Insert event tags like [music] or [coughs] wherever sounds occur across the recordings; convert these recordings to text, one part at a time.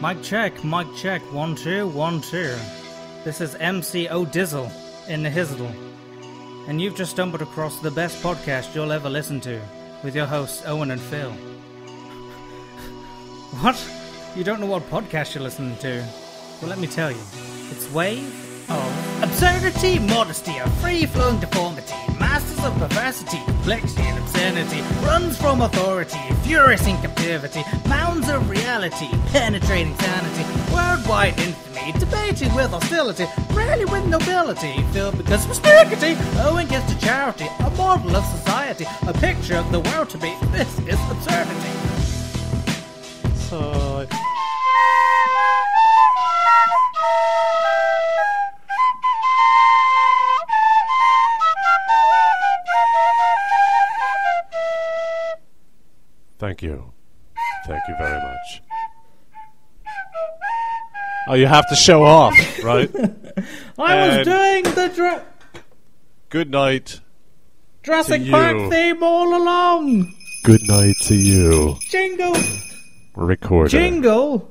Mic check, mic check, one, two, one, two. This is MC O'Dizzle in the Hizzle. And you've just stumbled across the best podcast you'll ever listen to with your hosts Owen and Phil. [laughs] what? You don't know what podcast you're listening to? Well, let me tell you. It's Wave of absurdity, modesty, a free flowing deformity, masters of perversity, complexity, and obscenity, runs from authority, furious in captivity, mounds of reality, penetrating sanity, worldwide infamy, debating with hostility, rarely with nobility, filled because of spaghetti, owing oh, gets to charity, a model of society, a picture of the world to be. This is absurdity. So. Thank you. Thank you very much. Oh, you have to show off, [laughs] right? I was doing the Dra- Good night. Jurassic To Park you. theme all along. Good night to you. Jingle, Recorder. jingle.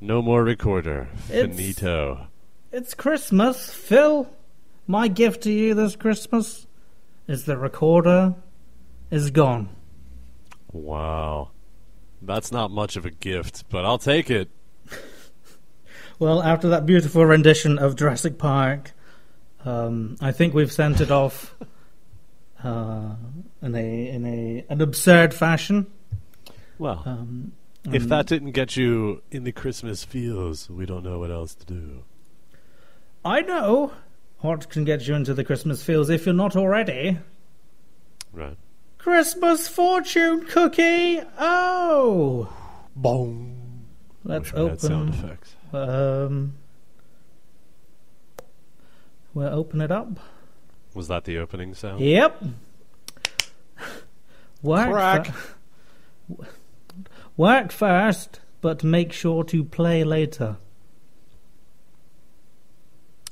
No more recorder. It's- Finito. It's Christmas, Phil. My gift to you this Christmas is the recorder is gone. Wow. That's not much of a gift, but I'll take it. [laughs] Well, after that beautiful rendition of Jurassic Park, um, I think we've sent it off uh, in a in a an absurd fashion. Well, Um, if um, that didn't get you in the Christmas feels, we don't know what else to do. I know what can get you into the Christmas feels if you're not already. Right. Christmas fortune cookie. Oh, Boom. let's Wish we sound open. effects. Um, we'll open it up. Was that the opening sound? Yep. Work Crack. fa- work fast, but make sure to play later.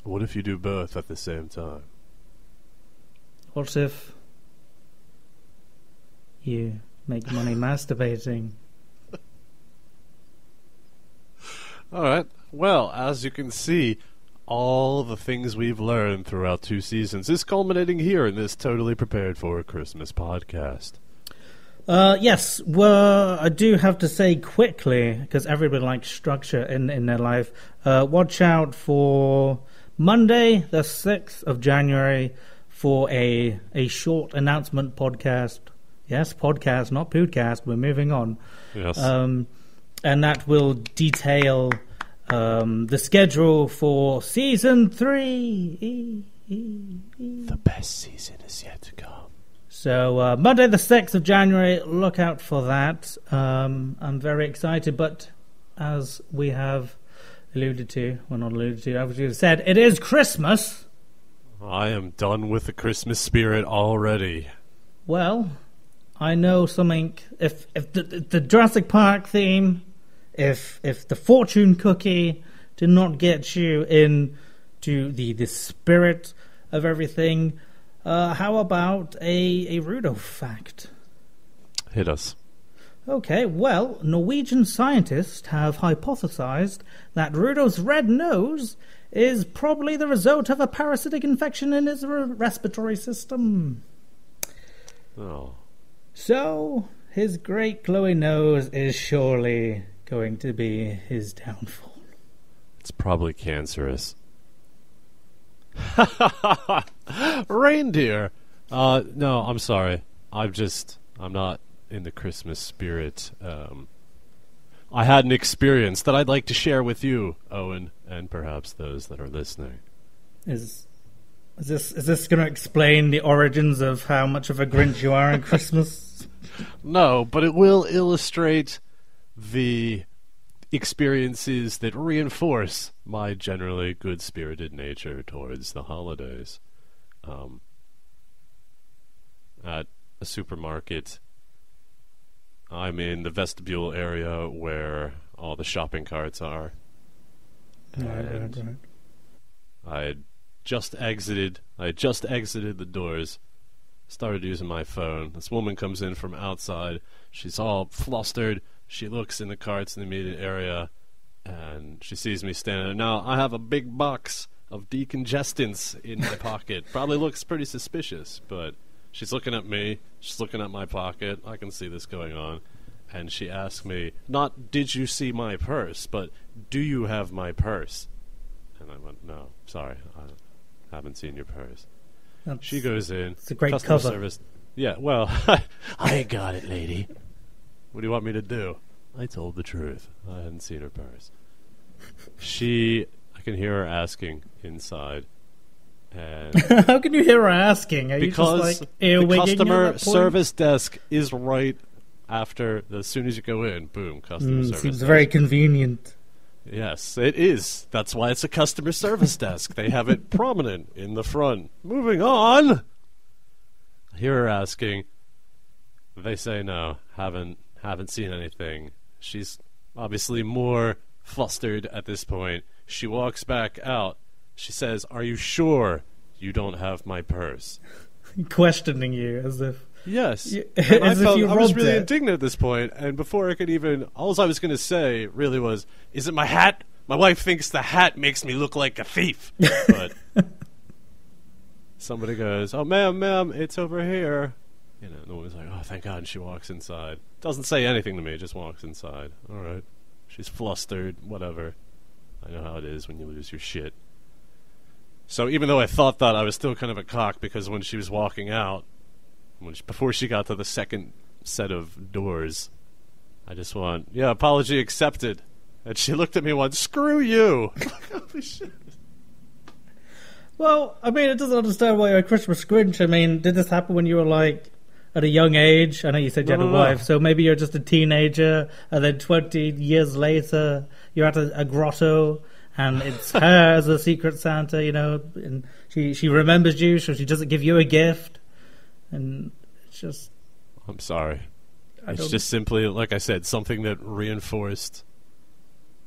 What if you do both at the same time? What if you make money [laughs] masturbating? All right. Well, as you can see, all the things we've learned throughout two seasons is culminating here in this totally prepared for a Christmas podcast. Uh, yes, well, I do have to say quickly because everybody likes structure in in their life. Uh, watch out for Monday, the sixth of January, for a a short announcement podcast. Yes, podcast, not podcast. We're moving on, Yes. um, and that will detail um, the schedule for season three. the best season is yet to come. So uh, Monday, the sixth of January. Look out for that. Um, I'm very excited, but as we have alluded to, well, not alluded to, as we have said, it is Christmas. I am done with the Christmas spirit already. Well, I know something. If if the, the Jurassic Park theme, if if the fortune cookie did not get you into the the spirit of everything, uh, how about a a Rudolph fact? Hit us. Okay, well, Norwegian scientists have hypothesized that Rudolph's red nose is probably the result of a parasitic infection in his re- respiratory system. Oh. So, his great glowing nose is surely going to be his downfall. It's probably cancerous. [laughs] Reindeer. Uh, no, I'm sorry. I'm just, I'm not in the Christmas spirit. Um, I had an experience that I'd like to share with you, Owen, and perhaps those that are listening. Is is this is this going to explain the origins of how much of a Grinch you are in Christmas? No, but it will illustrate the experiences that reinforce my generally good spirited nature towards the holidays. Um, at a supermarket, I'm in the vestibule area where all the shopping carts are. Right, right, And right. I had just exited. I had just exited the doors. Started using my phone. This woman comes in from outside. She's all flustered. she looks in the carts in the immediate area, and she sees me standing there. Now I have a big box of decongestants in my [laughs] pocket. Probably looks pretty suspicious, but she's looking at me. She's looking at my pocket. I can see this going on. And she asks me, not did you see my purse, but do you have my purse? And I went, no, sorry, I haven't seen your purse. That's- She goes in. It's a great customer cover. service. Yeah, well, [laughs] I ain't got it, lady. What do you want me to do? I told the truth. I hadn't seen her purse. She, I can hear her asking inside, and [laughs] How can you hear her asking? Are because like the customer service desk is right after, as soon as you go in, boom, customer Mm, service. seems desk. very convenient. Yes, it is. That's why it's a customer service desk. They have it prominent in the front. Moving on. I hear her asking. They say no, haven't haven't seen anything. She's obviously more flustered at this point. She walks back out. She says, "Are you sure you don't have my purse?" [laughs] Questioning you as if Yes. [laughs] You- I felt I was really it. indignant at this point, and before I could even, all I was going to say really was, "Is it my hat?" My wife thinks the hat makes me look like a thief, [laughs] but somebody goes, "Oh, ma'am, ma'am, it's over here." You know, and the woman's like, "Oh, thank God!" And she walks inside. Doesn't say anything to me, just walks inside. All right, she's flustered. Whatever. I know how it is when you lose your shit. So even though I thought that, I was still kind of a cock because when she was walking out, when she, before she got to the second set of doors, I just want, "Yeah, apology accepted." And she looked at me and went, "Screw you!" [laughs] Holy shit. Well, I mean, it doesn't understand why you're a Christmas Grinch. I mean, did this happen when you were like at a young age? I know you said you No, had a no, no. wife, so maybe you're just a teenager, and then 20 years later, you're at a, a grotto, and it's [laughs] her as a secret Santa, you know, and she, she remembers you, so she doesn't give you a gift. And it's just. I'm sorry. It's just simply, like I said, something that reinforced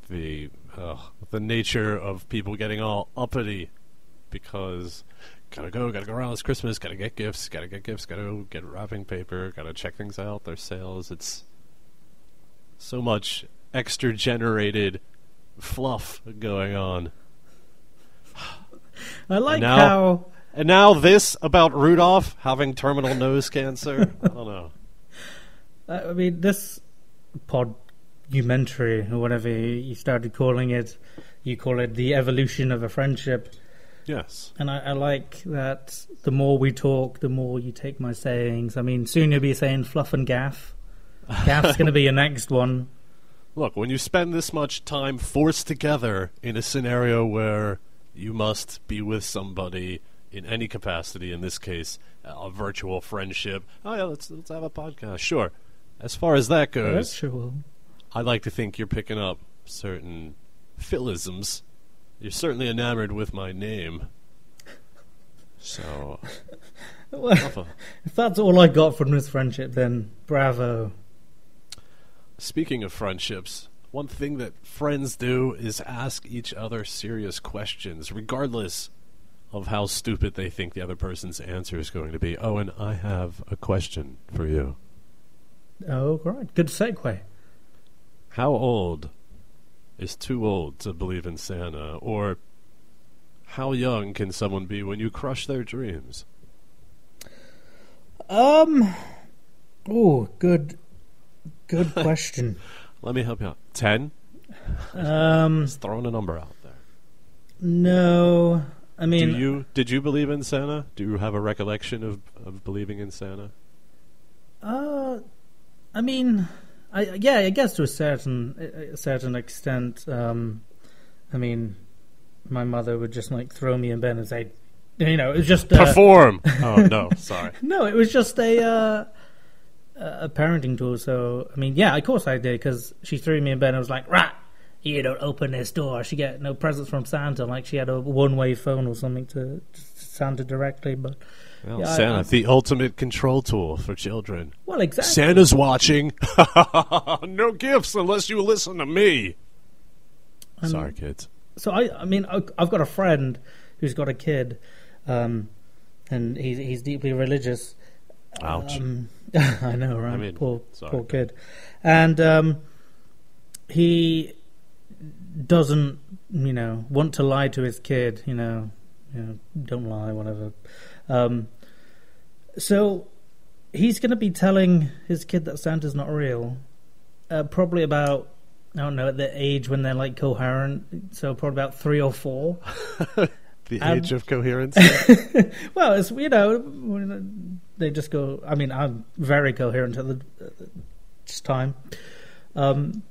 the uh, the nature of people getting all uppity because gotta go, gotta go around. It's Christmas. Gotta get gifts. Gotta get gifts. Gotta get wrapping paper. Gotta check things out. There's sales. It's so much extra generated fluff going on. I like now- how. And now this about Rudolph having terminal nose cancer. I don't know. [laughs] Uh, I mean, this podumentary or whatever you started calling it, you call it the evolution of a friendship. Yes. And I, I like that the more we talk, the more you take my sayings. I mean, soon you'll be saying fluff and gaff. Gaff's going to be your next one. [laughs] Look, when you spend this much time forced together in a scenario where you must be with somebody in any capacity, in this case, a virtual friendship. Oh yeah, let's let's have a podcast. Sure. As far as that goes, Virtual. I like to think you're picking up certain philisms. You're certainly enamored with my name. So, [laughs] Well, if that's all I got from this friendship, then bravo. Speaking of friendships, one thing that friends do is ask each other serious questions, regardless of how stupid they think the other person's answer is going to be. Owen, I have a question for you. Oh, right. Good segue. How old is too old to believe in Santa? Or how young can someone be when you crush their dreams? Um. Oh, good. Good [laughs] question. Let me help you out. Ten? um. Just throwing a number out there. No. I mean, Do you did you believe in Santa? Do you have a recollection of, of believing in Santa? Uh, I mean, I yeah, I guess to a certain a certain extent. Um, I mean, my mother would just like throw me in bed and say, you know, it was just uh, Perform. [laughs] oh no, sorry. no, it was just a uh, a parenting tool. So I mean, yeah, of course I did because she threw me in bed and was like, "Right, you don't open this door." She get no presents from Santa, like she had a one-way phone or something to, to Santa directly. But Well, Yeah, Santa, I- the ultimate control tool for children. well, exactly. Santa's watching. [laughs] no gifts unless you listen to me. Sorry, kids. so I, I mean, I- I've got a friend who's got a kid, um, and he's he's deeply religious. Ouch. Um, [laughs] I know, right? I mean, poor sorry. poor kid, and um, he doesn't, you know, want to lie to his kid. You know, you know, don't lie, whatever. Um, so he's going to be telling his kid that Santa's not real. Uh, probably about I don't know at the age when they're like coherent. So probably about three or four. [laughs] The Um, age of coherence. [laughs] well, it's you know they just go. I mean, I'm very coherent at the at this time, um,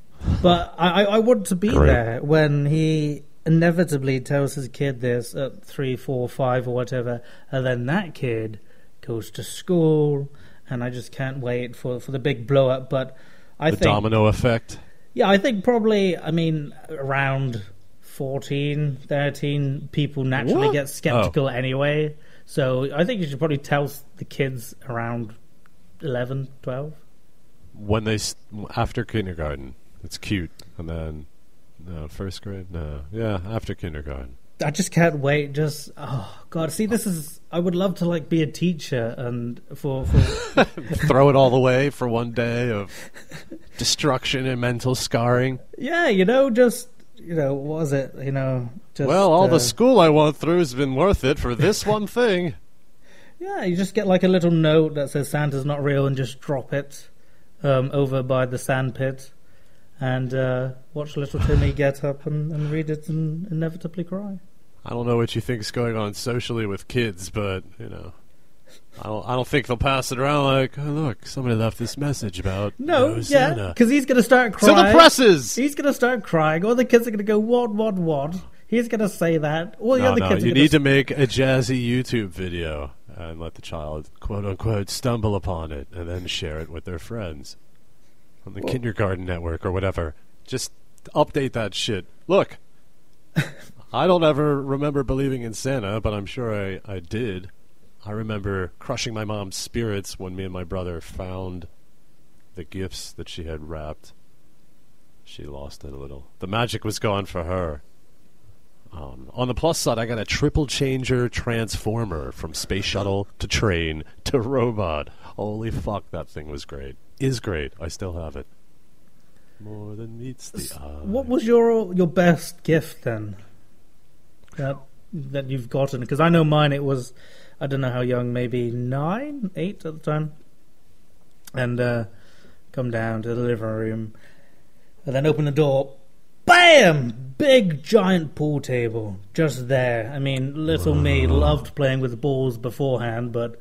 but I, I want to be Great. there when he inevitably tells his kid this at three, four, five, or whatever, and then that kid goes to school, and I just can't wait for for the big blow up. But I the think domino effect. yeah, I think probably, I mean, around 14, 13, people naturally What? get skeptical oh. anyway. So I think you should probably tell the kids around 11, 12. When they after kindergarten, it's cute, and then no first grade. No, yeah, after kindergarten. I just can't wait. Just, oh, God. See, this is, I would love to, like, be a teacher and for, for [laughs] Throw it all away for one day of destruction and mental scarring. yeah, you know, just, you know, what was it? You know, just. well, all uh, the school I went through has been worth it for this one [laughs] thing. Yeah, you just get like a little note that says Santa's not real and just drop it um, over by the sand pit and uh, watch little Timmy get up and, and read it and inevitably cry. I don't know what you think is going on socially with kids, but you know, I don't. I don't think they'll pass it around like, oh, look, somebody left this message about No, no yeah, Santa. because he's going to start To crying. the presses. He's going to start crying. All the kids are going to go, what, what, what? He's going to say that. All the No, other no, kids you need to make a jazzy YouTube video and let the child, quote unquote, stumble upon it and then share it with their friends on the Well- kindergarten network or whatever. Just update that shit. Look, [laughs] I don't ever remember believing in Santa, but I'm sure I, I did. I remember crushing my mom's spirits when me and my brother found the gifts that she had wrapped. She lost it a little. The magic was gone for her. Um, on the plus side, I got a triple changer transformer from space shuttle to train to robot. Holy fuck, that thing was great. Is great. I still have it. More than meets the eye. What was your your best gift then? That that you've gotten? Because I know mine. It was I don't know how young, maybe nine, eight at the time, and uh, come down to the living room, and then open the door. Bam! Big giant pool table just there. I mean, little me loved playing with balls beforehand, but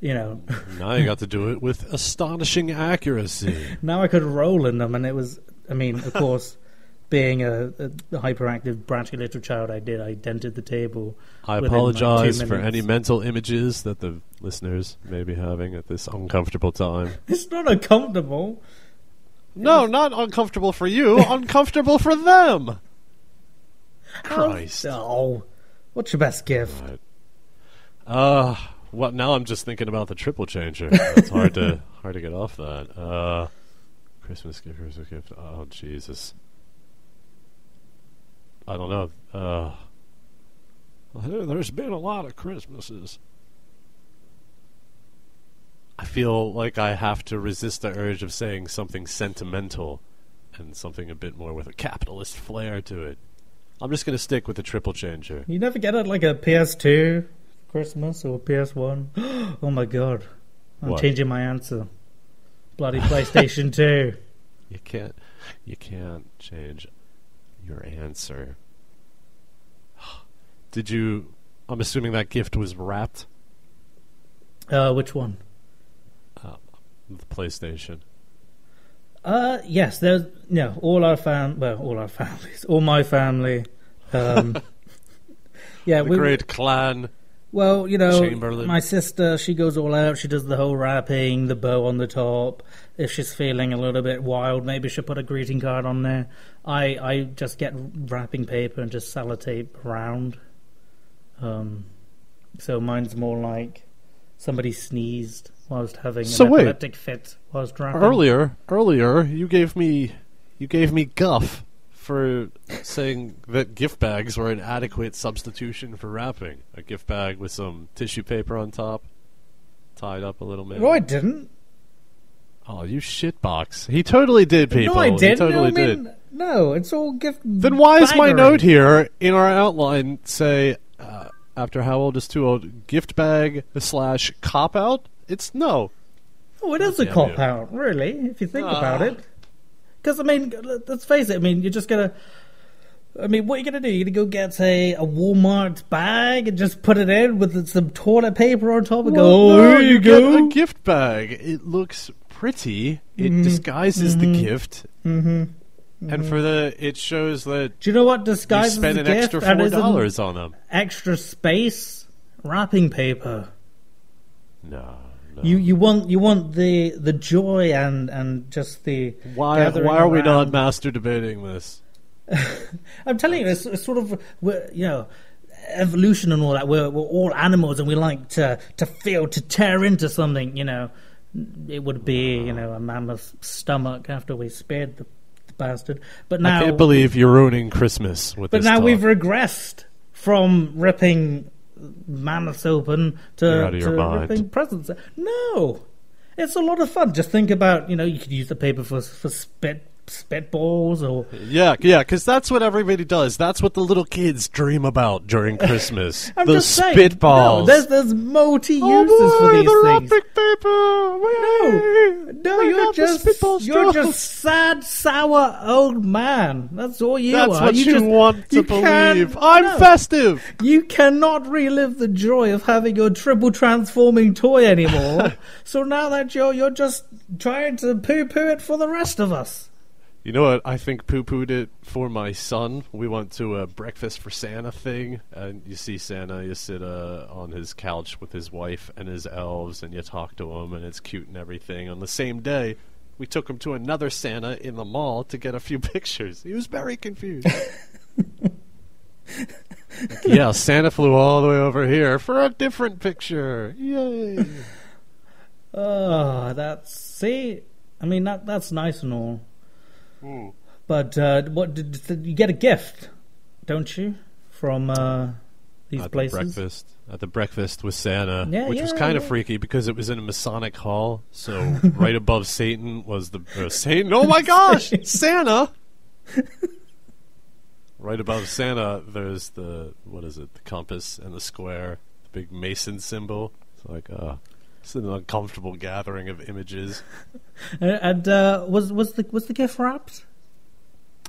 you know, now you got to do it with astonishing accuracy. [laughs] now I could roll in them, and it was. I mean, of course, [laughs] being a, a hyperactive, bratty little child, I did. I dented the table. I Within, like, apologize for any mental images that the listeners may be having at this uncomfortable time. [laughs] It's not uncomfortable. No, not uncomfortable for you, uncomfortable for them. Christ. Oh, what's your best gift? Right. Uh, what? Now I'm just thinking about the triple changer. It's hard to [laughs] hard to get off that. Uh, Christmas gift, Christmas gift. Oh Jesus. I don't know. Uh, there's been a lot of Christmases. I feel like I have to resist the urge of saying something sentimental and something a bit more with a capitalist flair to it. I'm just going to stick with the triple changer. You never get it like a PS2 Christmas or PS1. [gasps] oh my god, I'm What? changing my answer. Bloody PlayStation 2. [laughs] You can't you can't change your answer. [gasps] Did you I'm assuming that gift was wrapped Uh, which one? the PlayStation. Uh, yes. There's no all our fam. Well, all our [laughs] families, all my family. Um, [laughs] yeah, the we. great clan. Well, you know, Chamberlain. my sister, she goes all out. She does the whole wrapping, the bow on the top. If she's feeling a little bit wild, maybe she'll put a greeting card on there. I, I just get wrapping paper and just sellotape around. Um, so mine's more like somebody sneezed whilst having So an wait. epileptic fit whilst wrapping. Earlier, earlier you gave me you gave me guff for saying that gift bags were an adequate substitution for wrapping. A gift bag with some tissue paper on top, tied up a little bit. No, I didn't. Oh, you shitbox! He totally did, people. No, I didn't. totally no, I mean, did. No, it's all gift. Then why is my note here in our outline say uh, after how old is too old? Gift bag slash cop out. It's no. Oh, it is a cop out, really, if you think Ah. about it. Because I mean, let's face it. I mean, you're just gonna. I mean, what are you gonna do? You're gonna go get a, a Walmart bag and just put it in with some toilet paper on top and go, oh, Well, no, here you, get go. a gift bag. It looks pretty. It mm-hmm. disguises the mm-hmm. gift. Mm-hmm. And for mm-hmm. the, it shows that Do you know what disguises the an gift extra and four isn't dollars on them. Extra space, wrapping paper. No, no. You you want you want the the joy and and just the why? Why are we not master debating this? [laughs] I'm telling you, it's, it's sort of we're, you know evolution and all that. We're we're all animals, and we like to to feel to tear into something. You know, it would be you know a mammoth stomach after we spared the, the bastard. But now, I can't believe you're ruining Christmas with but now talk. we've regressed from ripping mammoths open to, You're out of to presents. No, it's a lot of fun. Just think about you know you could use the paper for for spit spitballs or Yeah, yeah, because that's what everybody does. That's what the little kids dream about during [laughs] Christmas. I'm saying, spitballs. No, there's there's multi oh, uses oh for these the things. paper. No, no, I you're just you're just sad, sour old man. That's all you That's are. what you, just, want to you believe. I'm no. festive. You cannot relive the joy of having your triple transforming toy anymore. [laughs] so now that you're you're just trying to poo poo it for the rest of us. You know what? I think poo pooed it for my son. We went to a breakfast for Santa thing, and you see Santa. You sit uh, on his couch with his wife and his elves, and you talk to him, and it's cute and everything. On the same day, we took him to another Santa in the mall to get a few [laughs] pictures. He was very confused. [laughs] yeah, Santa flew all the way over here for a different picture. Yay! Oh, [laughs] that's see. I mean that that's nice and all. But uh, what did, you get a gift, don't you, from uh, these at places? the breakfast at the breakfast with Santa, Yeah, which was yeah, kind of freaky because it was in a Masonic hall. So [laughs] right above Satan was the uh, Satan. Oh my gosh, [laughs] Santa! right above Santa, there's the what is it? The compass and the square, the big Mason symbol. It's like uh, it's an uncomfortable gathering of images. [laughs] And uh, was was the was the gift wrapped?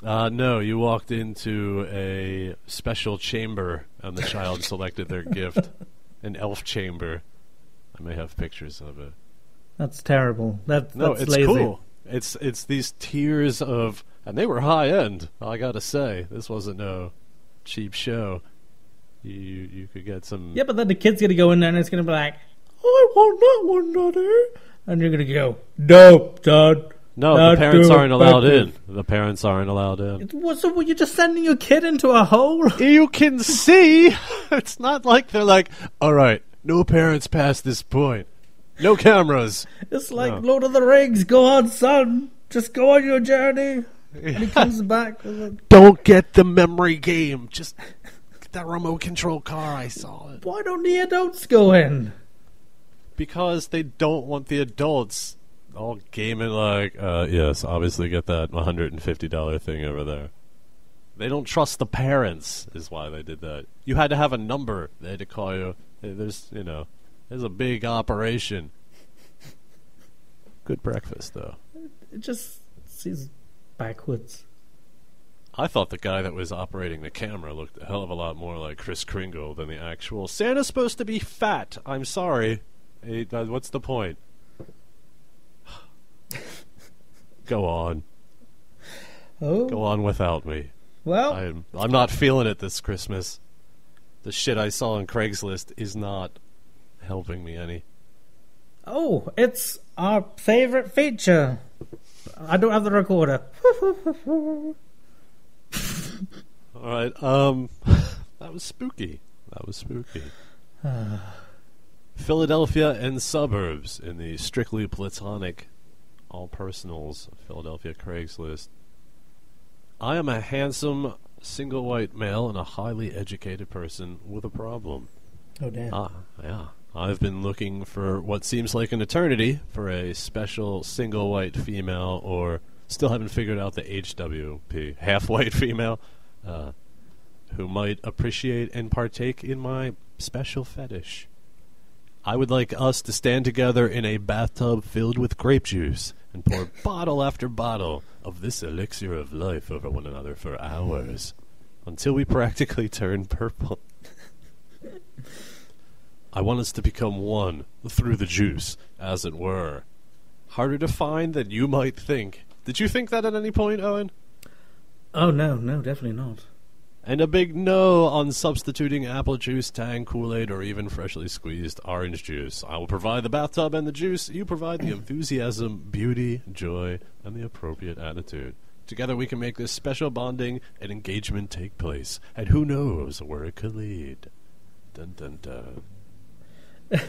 Uh, no, you walked into a special chamber, and the child selected their gift, [laughs] an elf chamber. I may have pictures of it. That's terrible. That, No, that's it's lazy. cool. It's it's these tiers of, and they were high end. I gotta say, this wasn't no cheap show. You you could get some. Yeah, but then the kid's gonna go in there and it's gonna be like, "I want that one, Daddy," and you're gonna go, "Nope, Dad." No, not the parents aren't allowed backwards." in. The parents aren't allowed in. It- What, so you're just sending your kid into a hole? [laughs] You can see. [laughs] It's not like they're like, all right, no parents past this point, no cameras. It's like No. Lord of the Rings. Go on, son. Just go on your journey. And he comes back [laughs] with a, Don't get the memory game. Just get that remote control car. I saw it. why don't the adults go in? Because they don't want the adults all gaming like, uh, yes, obviously get that $150 thing over there. They don't trust the parents, is why they did that. You had to have a number. They had to call you. There's, you know, there's a big operation. Good breakfast, though. It just seems backwards. I thought the guy that was operating the camera looked a hell of a lot more like Chris Kringle than the actual. Santa's supposed to be fat. I'm sorry. Hey, uh, what's the point? Go on. Oh, Go on without me. well, I'm I'm not feeling it this Christmas. The shit I saw on Craigslist is not helping me any. oh, it's our favorite feature. I don't have the recorder. [laughs] All right. Um, [laughs] that was spooky. That was spooky. [sighs] Philadelphia and suburbs in the strictly platonic, all personals Philadelphia Craigslist. I am a handsome, single white male and a highly educated person with a problem. Oh damn! Ah, yeah. I've been looking for what seems like an eternity for a special single white female or still haven't figured out the HWP, half white [laughs] female, uh, who might appreciate and partake in my special fetish. I would like us to stand together in a bathtub filled with grape juice and pour [laughs] bottle after bottle of this elixir of life over one another for hours until we practically turn purple. I want us to become one through the juice, as it were. Harder to find than you might think. Did you think that at any point, Owen? Oh no, no, definitely not. And a big no on substituting apple juice, tang, Kool Aid, or even freshly squeezed orange juice. I will provide the bathtub and the juice. You provide the enthusiasm, beauty, joy, and the appropriate attitude. Together we can make this special bonding and engagement take place. And who knows where it could lead. Dun dun dun. [laughs]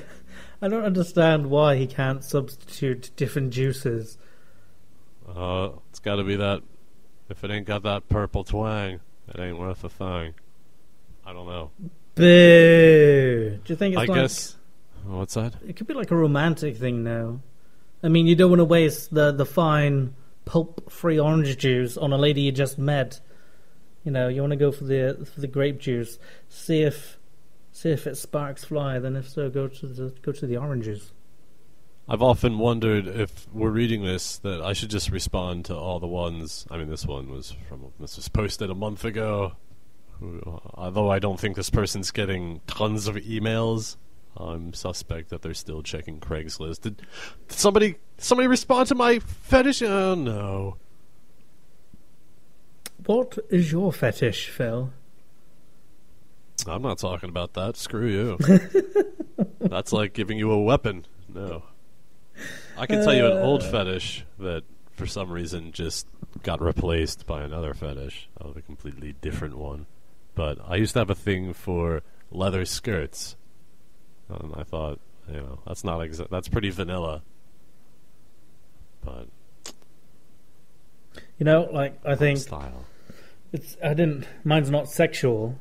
I don't understand why he can't substitute different juices. Uh, it's got to be that. If it ain't got that purple twang, it ain't worth a thing. I don't know. Boo! Do you think it's I like guess. What's that? it could be like a romantic thing now? I mean, you don't want to waste the the fine pulp-free orange juice on a lady you just met. You know, you want to go for the for the grape juice. See if see if it sparks fly. Then if so, go to the go to the oranges. I've often wondered if we're reading this that I should just respond to all the ones. I mean, this one was from this was posted a month ago. Although I don't think this person's getting tons of emails, I'm suspect that they're still checking Craigslist. Did, did somebody somebody respond to my fetish? Oh no. What is your fetish, Phil? I'm not talking about that. Screw you. [laughs] That's like giving you a weapon. No. I can tell you an old fetish that for some reason just got replaced by another fetish of a completely different one. But I used to have a thing for leather skirts. And I thought, you know, that's not exa- that's pretty vanilla. But You know, like I think style. it's I didn't. Mine's not sexual,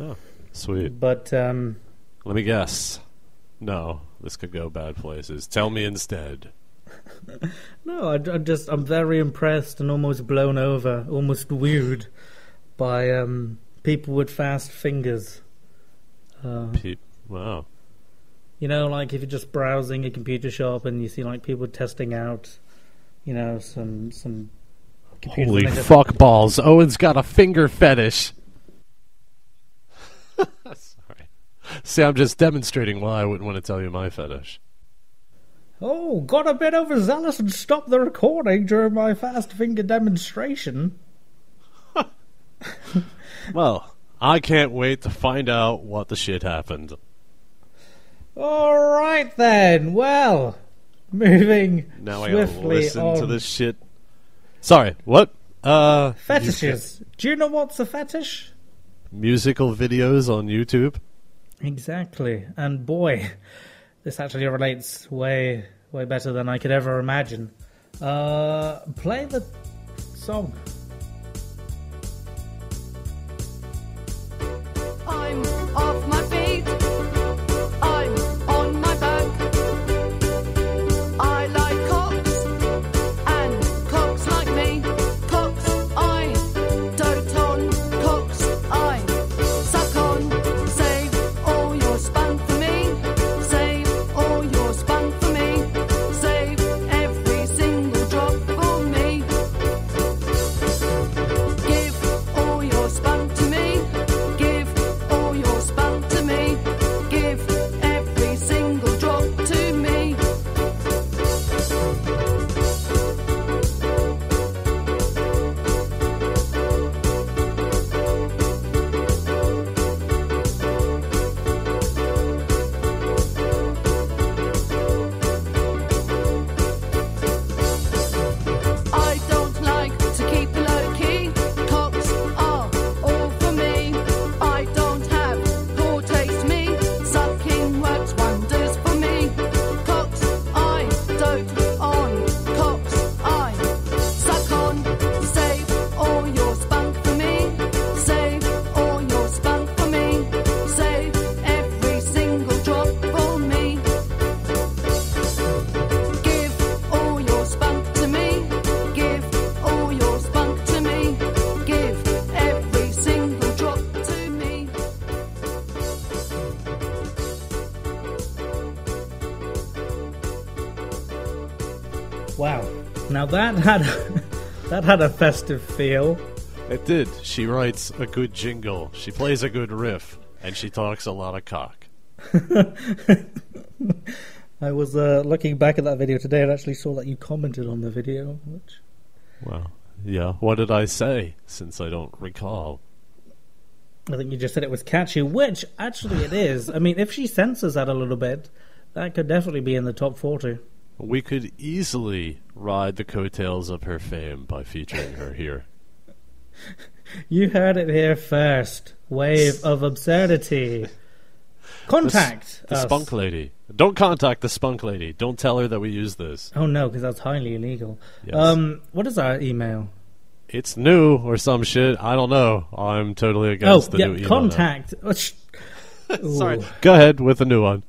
Oh, sweet. but um, Let me guess. No, this could go bad places. Tell me instead. [laughs] no, I, I just I'm very impressed and almost blown over, almost wooed by um, people with fast fingers. Uh, Pete. Wow. you know, like if you're just browsing a computer shop and you see like people testing out, you know, some some. Holy and they just- fuck balls. Owen's got a finger fetish. [laughs] See, I'm just demonstrating why I wouldn't want to tell you my fetish. Oh, got a bit overzealous and stopped the recording during my fast finger demonstration. [laughs] Well, I can't wait to find out what the shit happened. All right then. Well, moving Now I gotta swiftly listen on to this shit. Sorry, what? Uh, fetishes. Do you know what's a fetish? musical videos on YouTube. Exactly. And boy, this actually relates way way better than I could ever imagine. Uh, play the song. Now that had [laughs] that had a festive feel. It did. She writes a good jingle. She plays a good riff, and she talks a lot of cock. [laughs] I was uh, looking back at that video today and actually saw that you commented on the video, which Well, yeah. What did I say? Since I don't recall. I think you just said it was catchy, which actually it is. I mean, if she censors that a little bit, that could definitely be in the top 40. We could easily ride the coattails of her fame by featuring her here. You heard it here first. Wave of absurdity. Contact The us. spunk lady. Don't contact the spunk lady. Don't tell her that we use this. Oh no, because that's highly illegal. Yes. Um, what is our email? It's new or some shit. I don't know. I'm totally against oh, the yeah, new email. contact. [laughs] Sorry. Go ahead with the new one.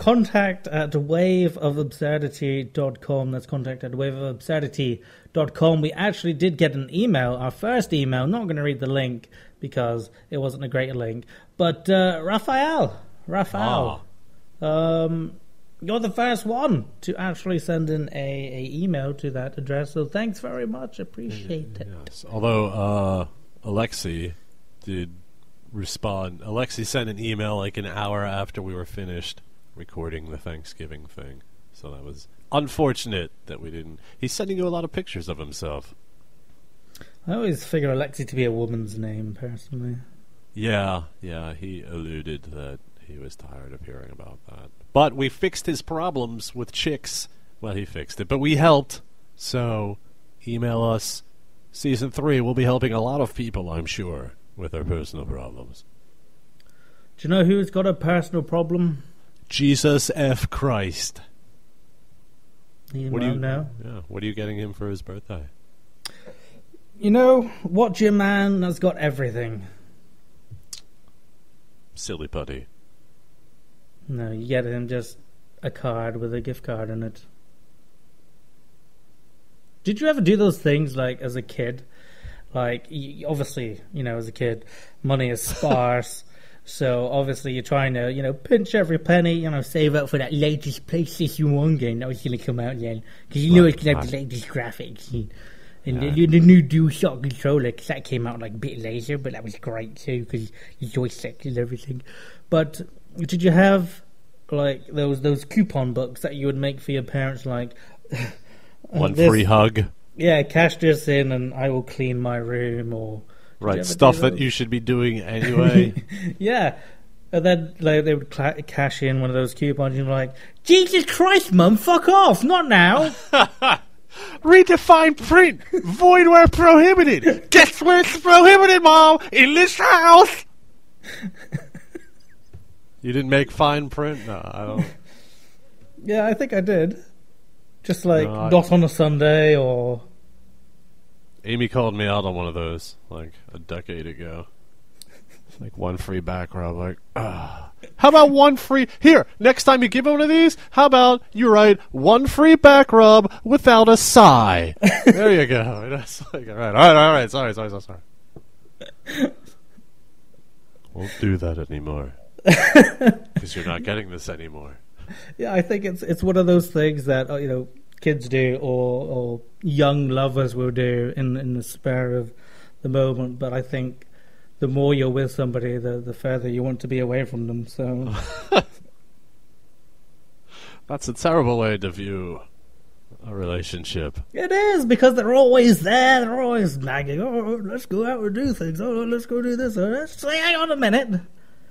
Contact at waveofabsurdity.com. That's contact at waveofabsurdity.com. We actually did get an email, our first email. Not going to read the link because it wasn't a great link. But uh, Raphael, Raphael, um, you're the first one to actually send in a, a email to that address. So thanks very much. Appreciate it. Yes. Although uh, Alexi did respond. Alexi sent an email like an hour after we were finished recording the Thanksgiving thing. So that was unfortunate that we didn't. He's sending you a lot of pictures of himself. I always figure Alexi to be a woman's name, personally. Yeah, yeah, he alluded that he was tired of hearing about that. But we fixed his problems with chicks. Well, he fixed it, but we helped. So, email us. Season 3 will be helping a lot of people, I'm sure, with their personal problems. Do you know who's got a personal problem? Jesus F. Christ. You What do you know. Yeah, what are you getting him for his birthday? You know, watch your man has got everything. Silly putty. No, you get him just a card with a gift card in it. Did you ever do those things like as a kid? Like, obviously, you know, as a kid, money is [laughs] sparse. So obviously, you're trying to, you know, pinch every penny, you know, save up for that latest PlayStation 1 game that was going to come out then. Because you know Right, it's going to have the latest graphics. And, and Yeah. the, the new DualShock controller, because that came out like a bit later, but that was great too, because the joystick and everything. But did you have like those those coupon books that you would make for your parents, like [laughs] One this- free hug. Yeah, cash this in, and I will clean my room, or Right, stuff that you should be doing [laughs] anyway. yeah. And then like they would cla cash in one of those coupons, and you're like, Jesus Christ, Mum, fuck off, not now. [laughs] Redefine print. Void where prohibited. Guess where it's prohibited, Mom? In this house. [laughs] you didn't make fine print? No, I don't. yeah, I think I did. Just like No, I- not on a Sunday, or Amy called me out on one of those like a decade ago. Like one free back rub. Like, ah. How about one free? Here, next time you give one of these, how about you write one free back rub without a sigh? [laughs] there you go. That's like, all right, all right, all right. Sorry, sorry, sorry, sorry. Won't do that anymore. [laughs] Because you're not getting this anymore. Yeah, I think it's it's one of those things that uh, you know kids do or or young lovers will do in in the spur of the moment. But I think the more you're with somebody, the the further you want to be away from them. So [laughs] That's a terrible way to view a relationship. it is because they're always there. They're always nagging. Oh, let's go out and do things. Oh, let's go do this. Oh, let's say, hang on a minute.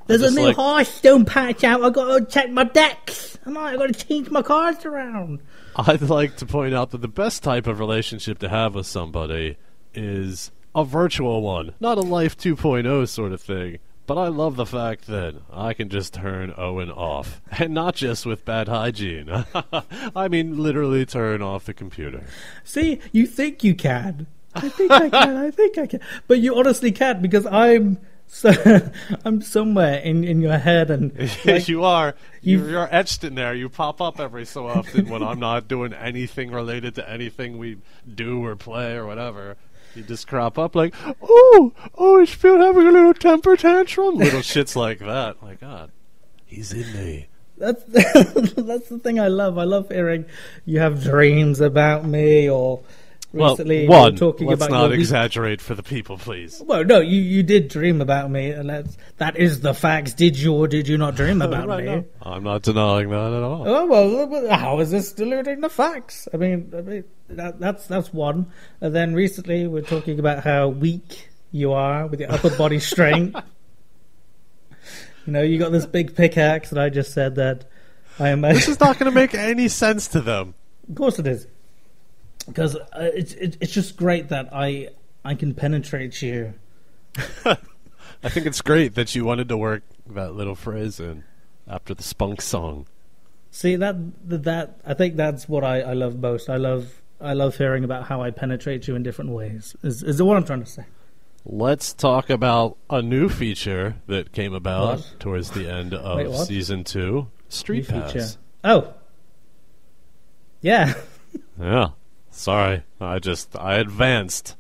There's a new like- Hearthstone patch out. I got to check my decks. I might got to change my cards around. I'd like to point out that the best type of relationship to have with somebody is a virtual one, not a life 2.0 sort of thing. But I love the fact that I can just turn Owen off, and not just with bad hygiene. [laughs] I mean, literally turn off the computer. See, you think you can. I think I can. I think I can. But you honestly can't because I'm so [laughs] I'm somewhere in, in your head and [laughs] like, you are. you've- You're, you're etched in there. You pop up every so often when I'm not doing anything related to anything we do or play or whatever. You just crop up like, oh, oh, is Phil having a little temper tantrum? Little [laughs] shits like that. My God, he's in me. that's that's the thing I love. I love hearing you have dreams about me or Well, recently we were one. talking let's about not your week- exaggerate for the people, please. Well, no, you, you did dream about me, and that's, that is the facts. Did you or did you not dream [laughs] about Right, me? no. I'm not denying that at all. Oh well, well, how is this deluding the facts? I mean, I mean that, that's that's one. And then recently we're talking about how weak you are with your upper body strength. [laughs] you know, you got this big pickaxe, and I just said that I am. This is not going to make any sense to them. Of course it is, because uh, it's it, it's just great that I I can penetrate you. [laughs] I think it's great that you wanted to work that little phrase in after the spunk song. See that that, that I think that's what I, I love most. I love I love hearing about how I penetrate you in different ways. Is is what I'm trying to say? Let's talk about a new feature that came about What? towards the end of Wait, season two. Street New Pass. feature. Oh, yeah. [laughs] Yeah. Sorry, I just I advanced.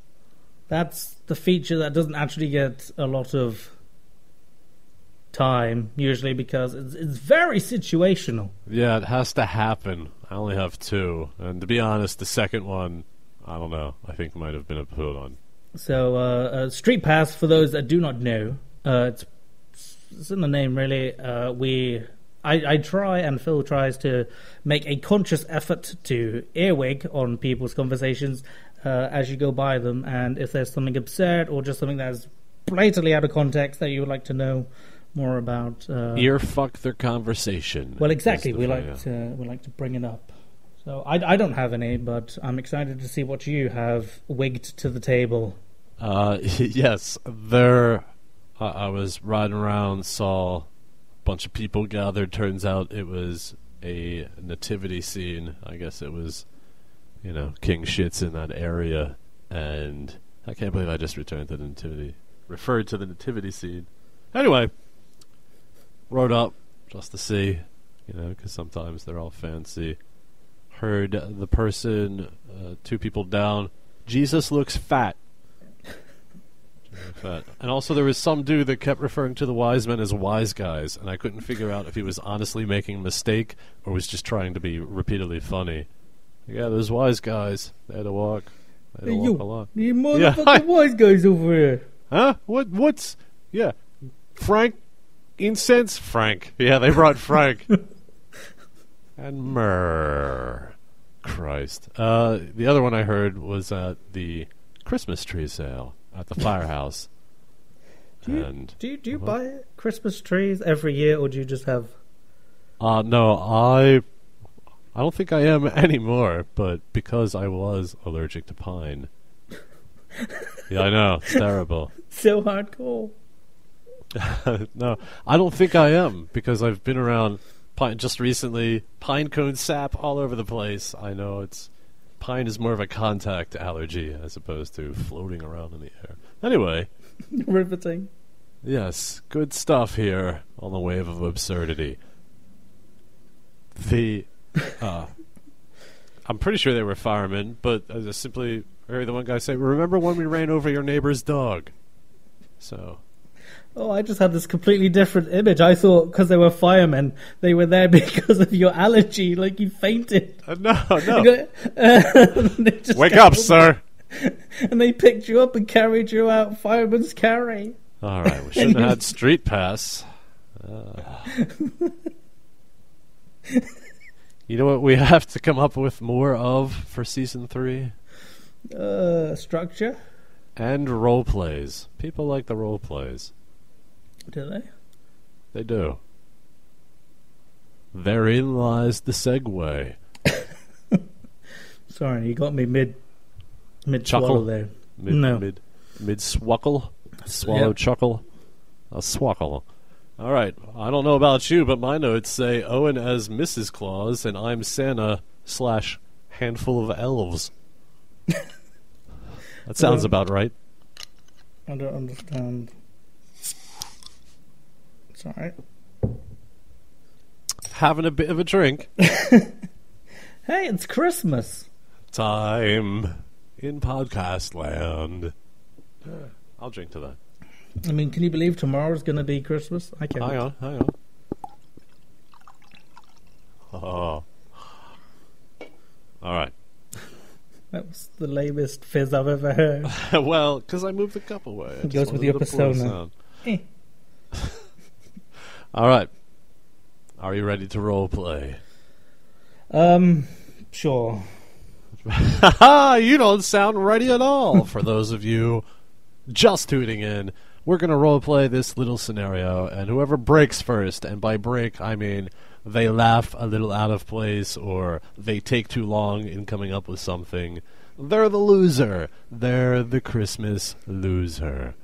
That's the feature that doesn't actually get a lot of time usually because it's, it's very situational. Yeah, it has to happen. I only have two, and to be honest, the second one, I don't know. I think might have been a put on. So, uh, uh, Street Pass, for those that do not know, uh, it's, it's in the name really. Uh, we, I, I try and Phil tries to make a conscious effort to earwig on people's conversations uh, as you go by them, and if there's something absurd or just something that's blatantly out of context that you would like to know more about, uh, Ear fuck their conversation. well, exactly. We like to we like to bring it up. So I, I don't have any, but I'm excited to see what you have wigged to the table. Uh, [laughs] yes, there. I I was riding around, saw bunch of people gathered. Turns out it was a nativity scene. I guess it was, you know, king shits in that area, and I can't believe I just returned to the nativity, referred to the nativity scene. Anyway, rode up just to see, you know, because sometimes they're all fancy. Heard the person, uh, two people down. Jesus looks fat. Fat. And also, there was some dude that kept referring to the wise men as wise guys, and I couldn't figure out if he was honestly making a mistake or was just trying to be repeatedly funny. Yeah, those wise guys. They had to walk. They had to walk a lot. you Yeah, motherfucking hi. [laughs] wise guys over here. Huh? What? What's? Yeah, Frank. Incense. Frank. Yeah, they brought Frank. [laughs] and myrrh. Christ. Uh, the other one I heard was at the Christmas tree sale at the firehouse. [laughs] Do you, and do you, do you What? buy Christmas trees every year, or do you just have? uh, no, I. I don't think I am [laughs] anymore, but because I was allergic to pine. [laughs] yeah, I know. It's terrible. So hardcore. no, I don't think I am because I've been around pine just recently. Pine cone sap all over the place. I know it's pine is more of a contact allergy as opposed to floating around in the air. Anyway, [laughs] Riveting. yes, good stuff here on the wave of absurdity. The, [laughs] uh, I'm pretty sure they were firemen, but I just simply heard the one guy say, "Remember when we ran over your neighbor's dog?" So Oh, I just had this completely different image. I thought because they were firemen, they were there [laughs] because of your allergy, like you fainted. uh, no, [laughs] no. [laughs] They Wake up, sir. And they picked you up and carried you out fireman's carry. All right, we shouldn't have had street pass. Uh. you know what we have to come up with more of for season three? Uh, structure, And role plays. People like the role plays. Do they? They do. Therein lies the segue. [coughs] Sorry, you got me mid mid Chuckle? there. Mid, No. Mid, mid swuckle. Swallow Yep. chuckle. A swuckle. All right. I don't know about you, but my notes say Owen as Mrs. Claus and I'm Santa slash handful of elves. [laughs] that sounds uh, about right. I don't understand. Sorry. Having a bit of a drink. [laughs] Hey, it's Christmas. Time in podcast land. [sighs] I'll drink to that. I mean, can you believe tomorrow's going to be Christmas? I can't. Hang on, hang on. Oh. All right. [laughs] That was the lamest fizz I've ever heard. [laughs] well, because I moved the cup away. I just goes with your persona. Eh. All right. Are you ready to role play? Um, sure. Haha, [laughs] you don't sound ready at all. [laughs] For those of you just tuning in, we're going to role play this little scenario, and whoever breaks first, and by break, I mean they laugh a little out of place or they take too long in coming up with something, they're the loser. They're the Christmas loser.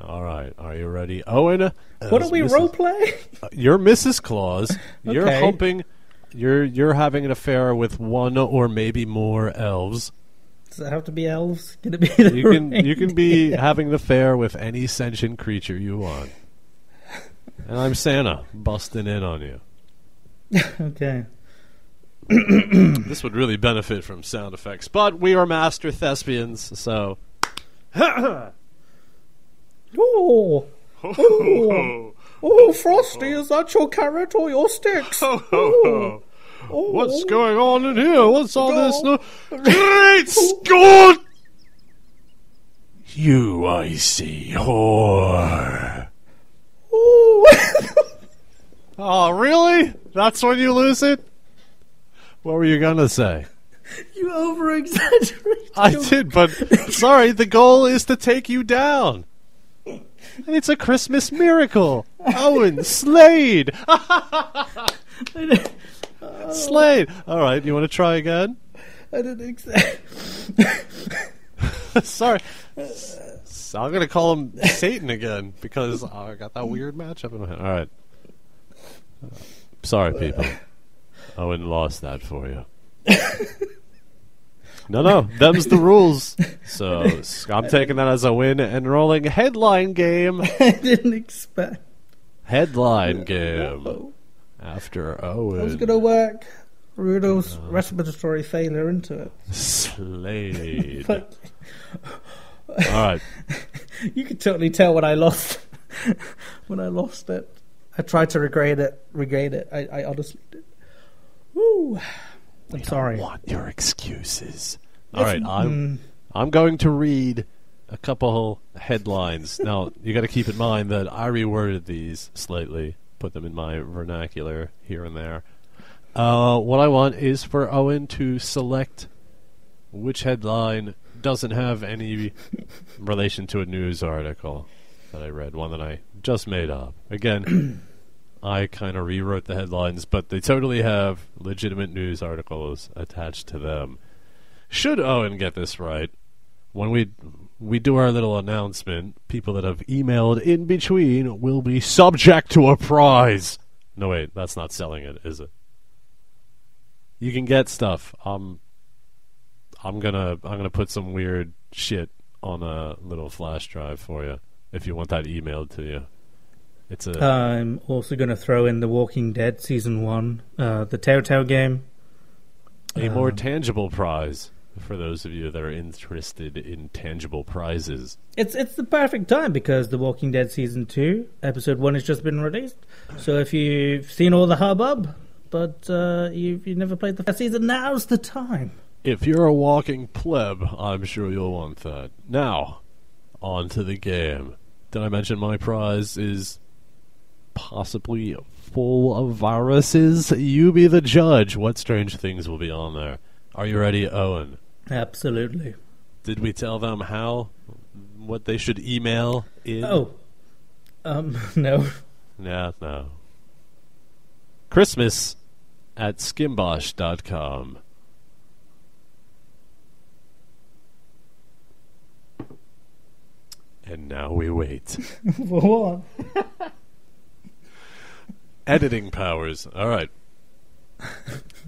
All right, are you ready? Owen? What as are we Mrs. role play? Uh, You're Mrs. Claus. [laughs] You're Okay. humping. You're you're having an affair with one or maybe more elves. Does it have to be elves? Can it be the You can you can be having the affair with any sentient creature you want. And I'm Santa, busting in on you. [laughs] okay. [clears throat] This would really benefit from sound effects, but we are master thespians, so. [coughs] [laughs] Oh, oh, oh, Frosty, is that your carrot or your sticks? Oh, What's going on in here? What's all this? No. [laughs] Great Scott! You icy whore. Oh. Oh, [laughs] really? That's when you lose it? What were you gonna say? you over exaggerate. I did, but sorry, the goal is to take you down. And it's a Christmas miracle. Owen, Slade! Slade! Alright, you want to try again? I didn't exact. [laughs] sorry. I'm going to call him Satan again because I got that weird matchup in my head. Alright. Sorry, people. Owen lost that for you. [laughs] No, no, them's the [laughs] rules. So I'm taking that as a win and rolling headline game. [laughs] I didn't expect. Headline game after Owen. I was gonna work Rudolph's uh-huh. respiratory failure into it, Slade. [laughs] but All right. you could totally tell when I lost. when I lost it, I tried to regain it. Regain it. I, I honestly did. Woo. I'm sorry. Want your excuses. All right, It's- I'm mm, I'm going to read a couple headlines. [laughs] now, you got to keep in mind that I reworded these slightly, put them in my vernacular here and there. Uh, what I want is for Owen to select which headline doesn't have any relation to a news article that I read, one that I just made up. Again, [clears throat] I kind of rewrote the headlines, but they totally have legitimate news articles attached to them. Should Owen get this right, when we we do our little announcement, people that have emailed in between will be subject to a prize. No, wait, that's not selling it, is it? You can get stuff. Um, I'm gonna I'm gonna put some weird shit on a little flash drive for you if you want that emailed to you. It's a I'm also going to throw in The Walking Dead season one, uh, the Telltale game. a more um, tangible prize for those of you that are interested in tangible prizes. It's it's the perfect time because The Walking Dead season two, episode one has just been released. So if you've seen all the hubbub, but uh, you've you never played the first season, now's the time. If you're a walking pleb, I'm sure you'll want that. Now, on to the game. Did I mention my prize is possibly full of viruses? You be the judge. What strange things will be on there? Are you ready, Owen? Absolutely. Did we tell them how? What they should email in? Oh, um, [laughs] no. Yeah, no. Christmas at skimbosh.com. And now we wait. [laughs] For what? [laughs] Editing powers. All right.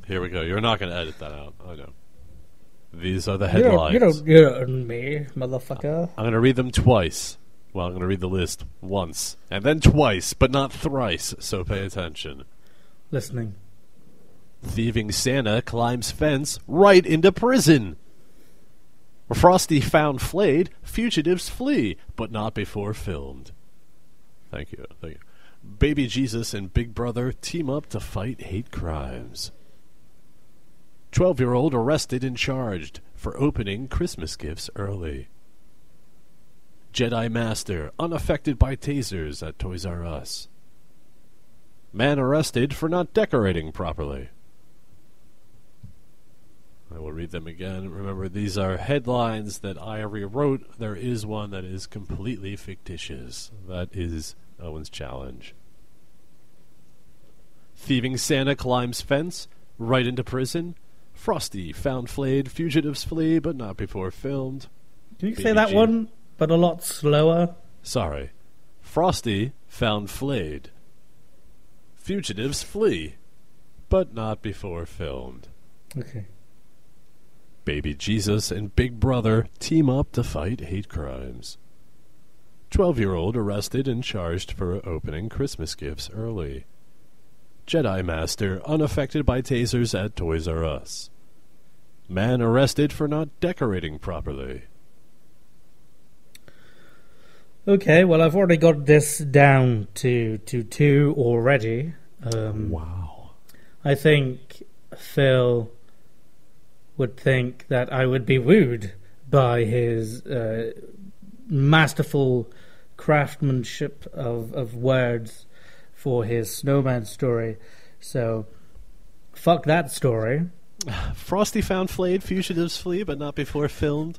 Here we go. You're not going to edit that out. I know. These are the headlines. you don't, you don't me, motherfucker. I'm going to read them twice. Well, I'm going to read the list once. And then twice, but not thrice, so pay attention. Listening. Thieving Santa climbs fence right into prison. Frosty found flayed, fugitives flee, but not before filmed. Thank you. Thank you. Baby Jesus and Big Brother team up to fight hate crimes. 12 year old arrested and charged. for opening Christmas gifts early. Jedi Master unaffected by tasers at Toys R Us. Man arrested for not decorating properly. I will read them again. Remember, these are headlines that I rewrote. There is one that is completely fictitious. That is Owen's challenge. Thieving Santa climbs fence, right into prison. Frosty found flayed, fugitives flee, but not before filmed. Can you say that one, but a lot slower? Sorry. Frosty found flayed. Fugitives flee, but not before filmed. Okay. Baby Jesus and Big Brother team up to fight hate crimes. 12 year old arrested and charged for opening Christmas gifts early. Jedi Master unaffected by tasers at Toys R Us. Man arrested for not decorating properly. Okay, well, I've already got this down to, to two already. Um, Wow. I think Phil would think that I would be wooed by his uh, masterful craftsmanship of, of words for his snowman story. So, fuck that story. [laughs] Frosty found flayed, fugitives flee, but not before filmed.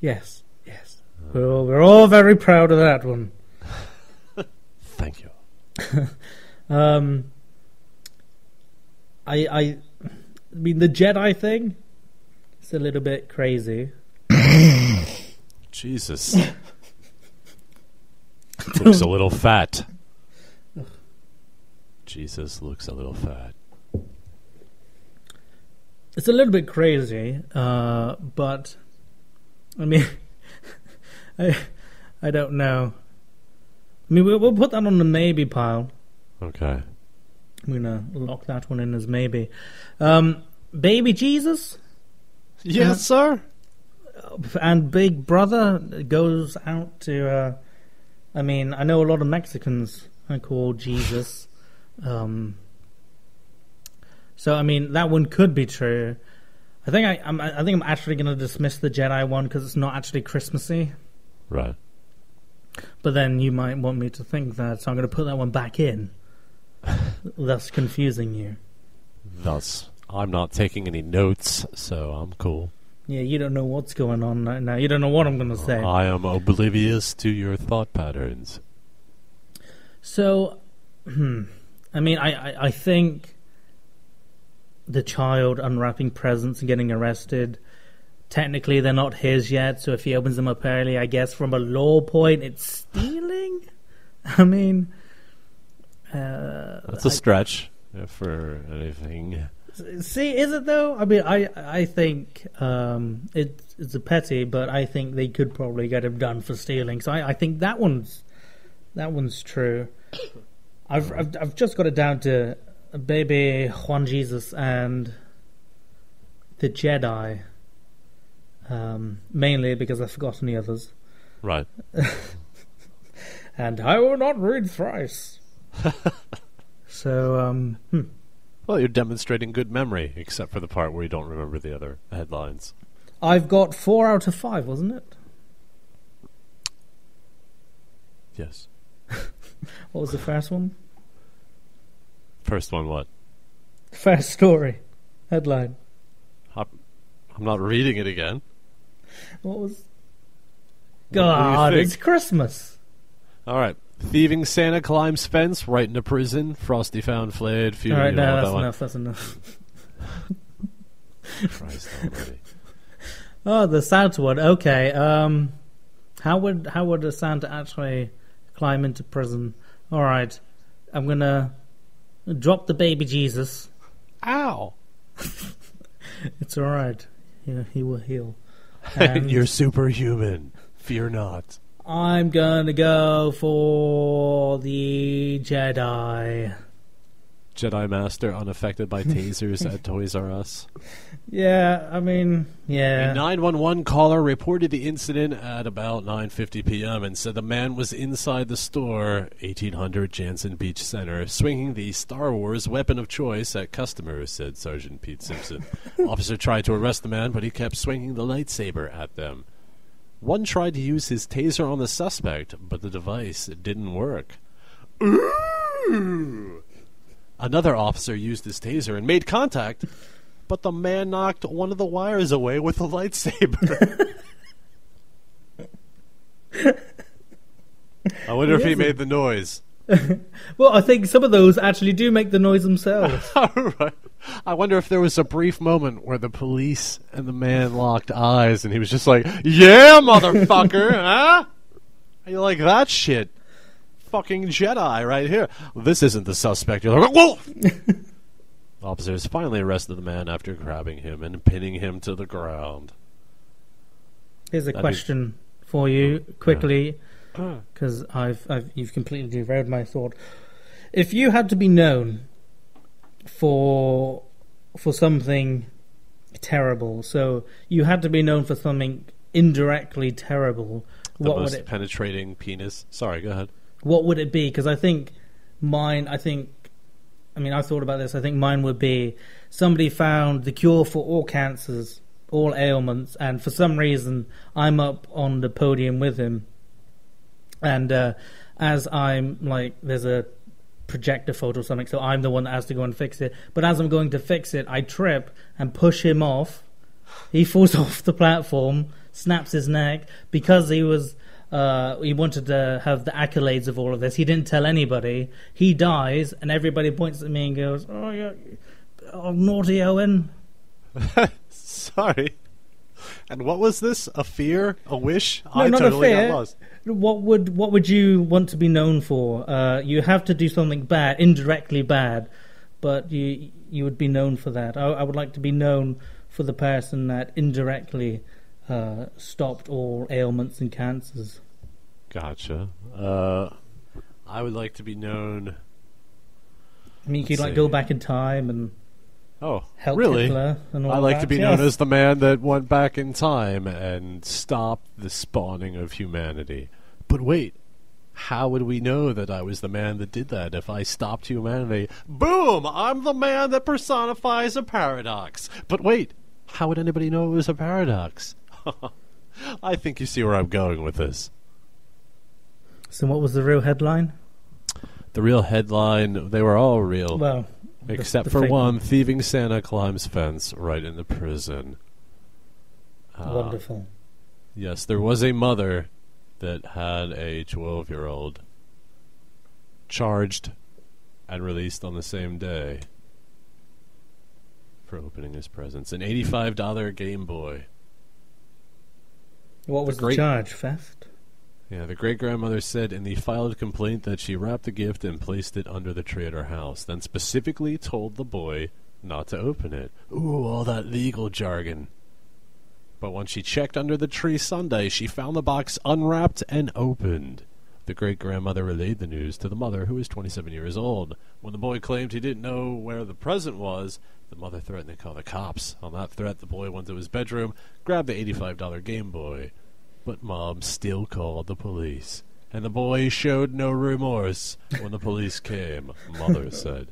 Yes, yes. We're all, we're all very proud of that one. [laughs] Thank you. [laughs] Um, I, I, I mean, the Jedi thing. It's a little bit crazy. Jesus. Looks a [laughs] little fat. Jesus looks a little fat. It's a little bit crazy, uh, but I mean, [laughs] I, I don't know. I mean, we'll, we'll put that on the maybe pile. Okay. I'm gonna lock that one in as maybe. Um, baby Jesus Yes, sir. and Big Brother goes out to. Uh, I mean, I know a lot of Mexicans are called Jesus. Um, so I mean, that one could be true. I think I, I'm, I think I'm actually going to dismiss the Jedi one because it's not actually Christmassy. Right. But then you might want me to think that, so I'm going to put that one back in, [laughs] thus confusing you. Thus, I'm not taking any notes, so I'm cool. Yeah, you don't know what's going on right now. You don't know what I'm going to say. I am oblivious to your thought patterns. So, hmm, I mean, I, I, I think the child unwrapping presents and getting arrested, technically they're not his yet, so if he opens them up early, I guess from a law point, it's stealing? [laughs] I mean, uh, That's a I- stretch uh, for anything. See, is it though? I mean, I I think um, it, it's a petty, but I think they could probably get him done for stealing. So I, I think that one's that one's true. I've, I've I've just got it down to baby Juan Jesus and the Jedi, um, mainly because I've forgotten the others, Right. [laughs] and I will not read thrice. [laughs] so um, hmm. Well, you're demonstrating good memory, except for the part where you don't remember the other headlines. I've got four out of five, wasn't it? Yes. [laughs] What was the first one? First one, what? First story. Headline. I'm not reading it again. What was. What God, think? it's Christmas. All right. Thieving Santa climbs fence right into prison. Frosty found flayed. Few, All right, you know, no, that that's one. enough. That's enough. Christ almighty. [laughs] Oh, the Santa one. Okay. Um, how would how would a Santa actually climb into prison? All right, I'm gonna drop the baby Jesus. Ow! [laughs] It's all right. He, he will heal. [laughs] And You're superhuman. Fear not. I'm gonna go for the Jedi. Jedi Master unaffected by [laughs] tasers at Toys R Us. Yeah, I mean, yeah. A 911 caller reported the incident at about 9:50 p.m. and said the man was inside the store, 1800 Jantzen Beach Center, swinging the Star Wars weapon of choice at customers, said Sergeant Pete Simpson. [laughs] Officer tried to arrest the man, but he kept swinging the lightsaber at them. One tried to use his taser on the suspect, but the device didn't work. Ooh. Another officer used his taser and made contact, but the man knocked one of the wires away with a lightsaber. [laughs] I wonder if he made the noise. [laughs] Well, I think some of those actually do make the noise themselves. [laughs] Right. I wonder if there was a brief moment where the police and the man locked eyes and he was just like, Yeah, motherfucker, [laughs] huh? You like that shit? Fucking Jedi right here. This isn't the suspect. You're like, Whoa! Officers finally arrested the man after grabbing him and pinning him to the ground. Here's a That'd be- question for you quickly, [clears throat] because I've, I've you've completely derailed my thought. If you had to be known for for something terrible, so you had to be known for something indirectly terrible, The what would most it penetrating penis. Sorry, go ahead. what would it be? Because I think mine. I think. I mean, I thought about this. I think mine would be somebody found the cure for all cancers, all ailments, and for some reason I'm up on the podium with him, and uh, as I'm like, there's a projector photo or something, so I'm the one that has to go and fix it. But as I'm going to fix it, I trip and push him off. He falls [laughs] off the platform, snaps his neck because he was. Uh, he wanted to have the accolades of all of this. He didn't tell anybody. He dies, and everybody points at me and goes, "Oh, yeah, oh, naughty Owen." [laughs] Sorry. And what was this? A fear? A wish? No, I not totally a got fear. lost. What would what would you want to be known for? Uh, you have to do something bad, indirectly bad, but you you would be known for that. I, I would like to be known for the person that indirectly uh, stopped all ailments and cancers. Gotcha. Uh, I would like to be known. I mean, you could like go back in time and Oh, help really? Hitler and all I like that. to be Yes. known as the man that went back in time and stopped the spawning of humanity. But wait, how would we know that I was the man that did that if I stopped humanity? Boom! I'm the man that personifies a paradox. But wait, how would anybody know it was a paradox? [laughs] I think you see where I'm going with this. So, what was the real headline? The real headline, they were all real. Well, Except the for fake one, thieving Santa climbs fence right into the prison. Uh, Wonderful. Yes, there was a mother that had a 12 year old charged and released on the same day for opening his presents. An $85 Game Boy. What was the great- charge? Theft. Yeah, the great grandmother said in the filed complaint that she wrapped the gift and placed it under the tree at her house, then specifically told the boy not to open it. Ooh, all that legal jargon. But when she checked under the tree Sunday, she found the box unwrapped and opened. The great grandmother relayed the news to the mother, who was 27 years old. When the boy claimed he didn't know where the present was, the mother threatened to call the cops. On that threat, the boy went to his bedroom, grabbed the $85 Game Boy. But Mom still called the police. And the boy showed no remorse when the police came, Mother said.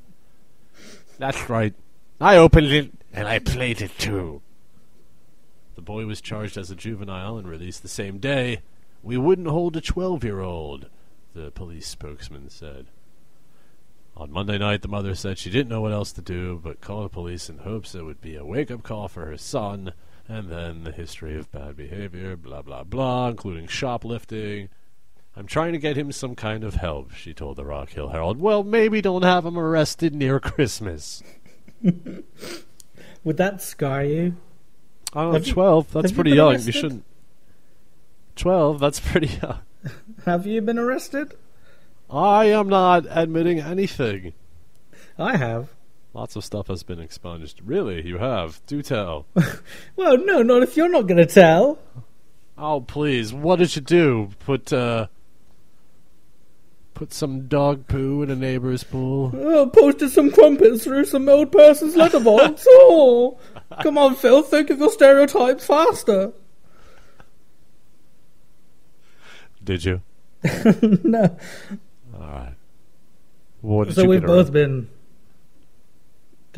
That's right. I opened it and I played it too. The boy was charged as a juvenile and released the same day. We wouldn't hold a 12 year old, the police spokesman said. On Monday night, the mother said she didn't know what else to do but call the police in hopes it would be a wake up call for her son, and then the history of bad behavior, blah, blah, blah, including shoplifting. I'm trying to get him some kind of help, she told the Rock Hill Herald. Well, maybe don't have him arrested near Christmas. [laughs] Would that scar you? I don't know, you- 12, that's have you pretty young. arrested? You shouldn't. 12, that's pretty young. [laughs] Have you been arrested? I am not admitting anything. I have. Lots of stuff has been expunged. Really, you have. Do tell. [laughs] Well, no, not if you're not going to tell. oh, please. What did you do? Put, uh. Put some dog poo in a neighbor's pool. Oh, posted some crumpets through some old person's letterbox. oh, [laughs] come on, Phil, think of your stereotypes faster. Did you? [laughs] no. All right. What did So you we've both around? been.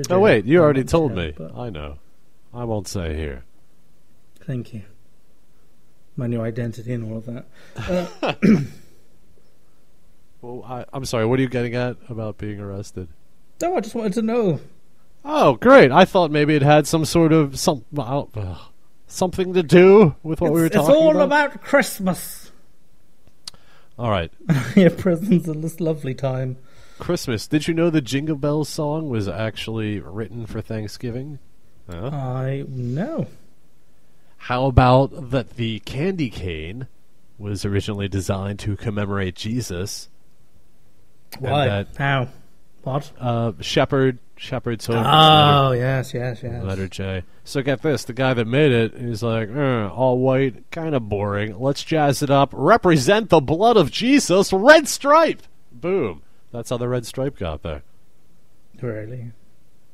Oh wait, you already told me. I know. I won't say here. Thank you. My new identity and all of that. Uh, [coughs] Well, I, I'm sorry. What are you getting at about being arrested? no, I just wanted to know. Oh, great! I thought maybe it had some sort of some uh, something to do with what we were it's, it's all about. about Christmas. All right, [laughs] yeah, presents at this lovely time. Christmas. Did you know the Jingle Bells song was actually written for Thanksgiving? Huh? I know. How about that the candy cane was originally designed to commemorate Jesus? Why? that- How? What? Uh, Shepherd, Shepherd's Hook. Oh, yes, yes, yes. Letter J. So get this: the guy that made it, he's like, "Uh, all white, kind of boring. Let's jazz it up. Represent the blood of Jesus. Red stripe. Boom. That's how the red stripe got there. Really?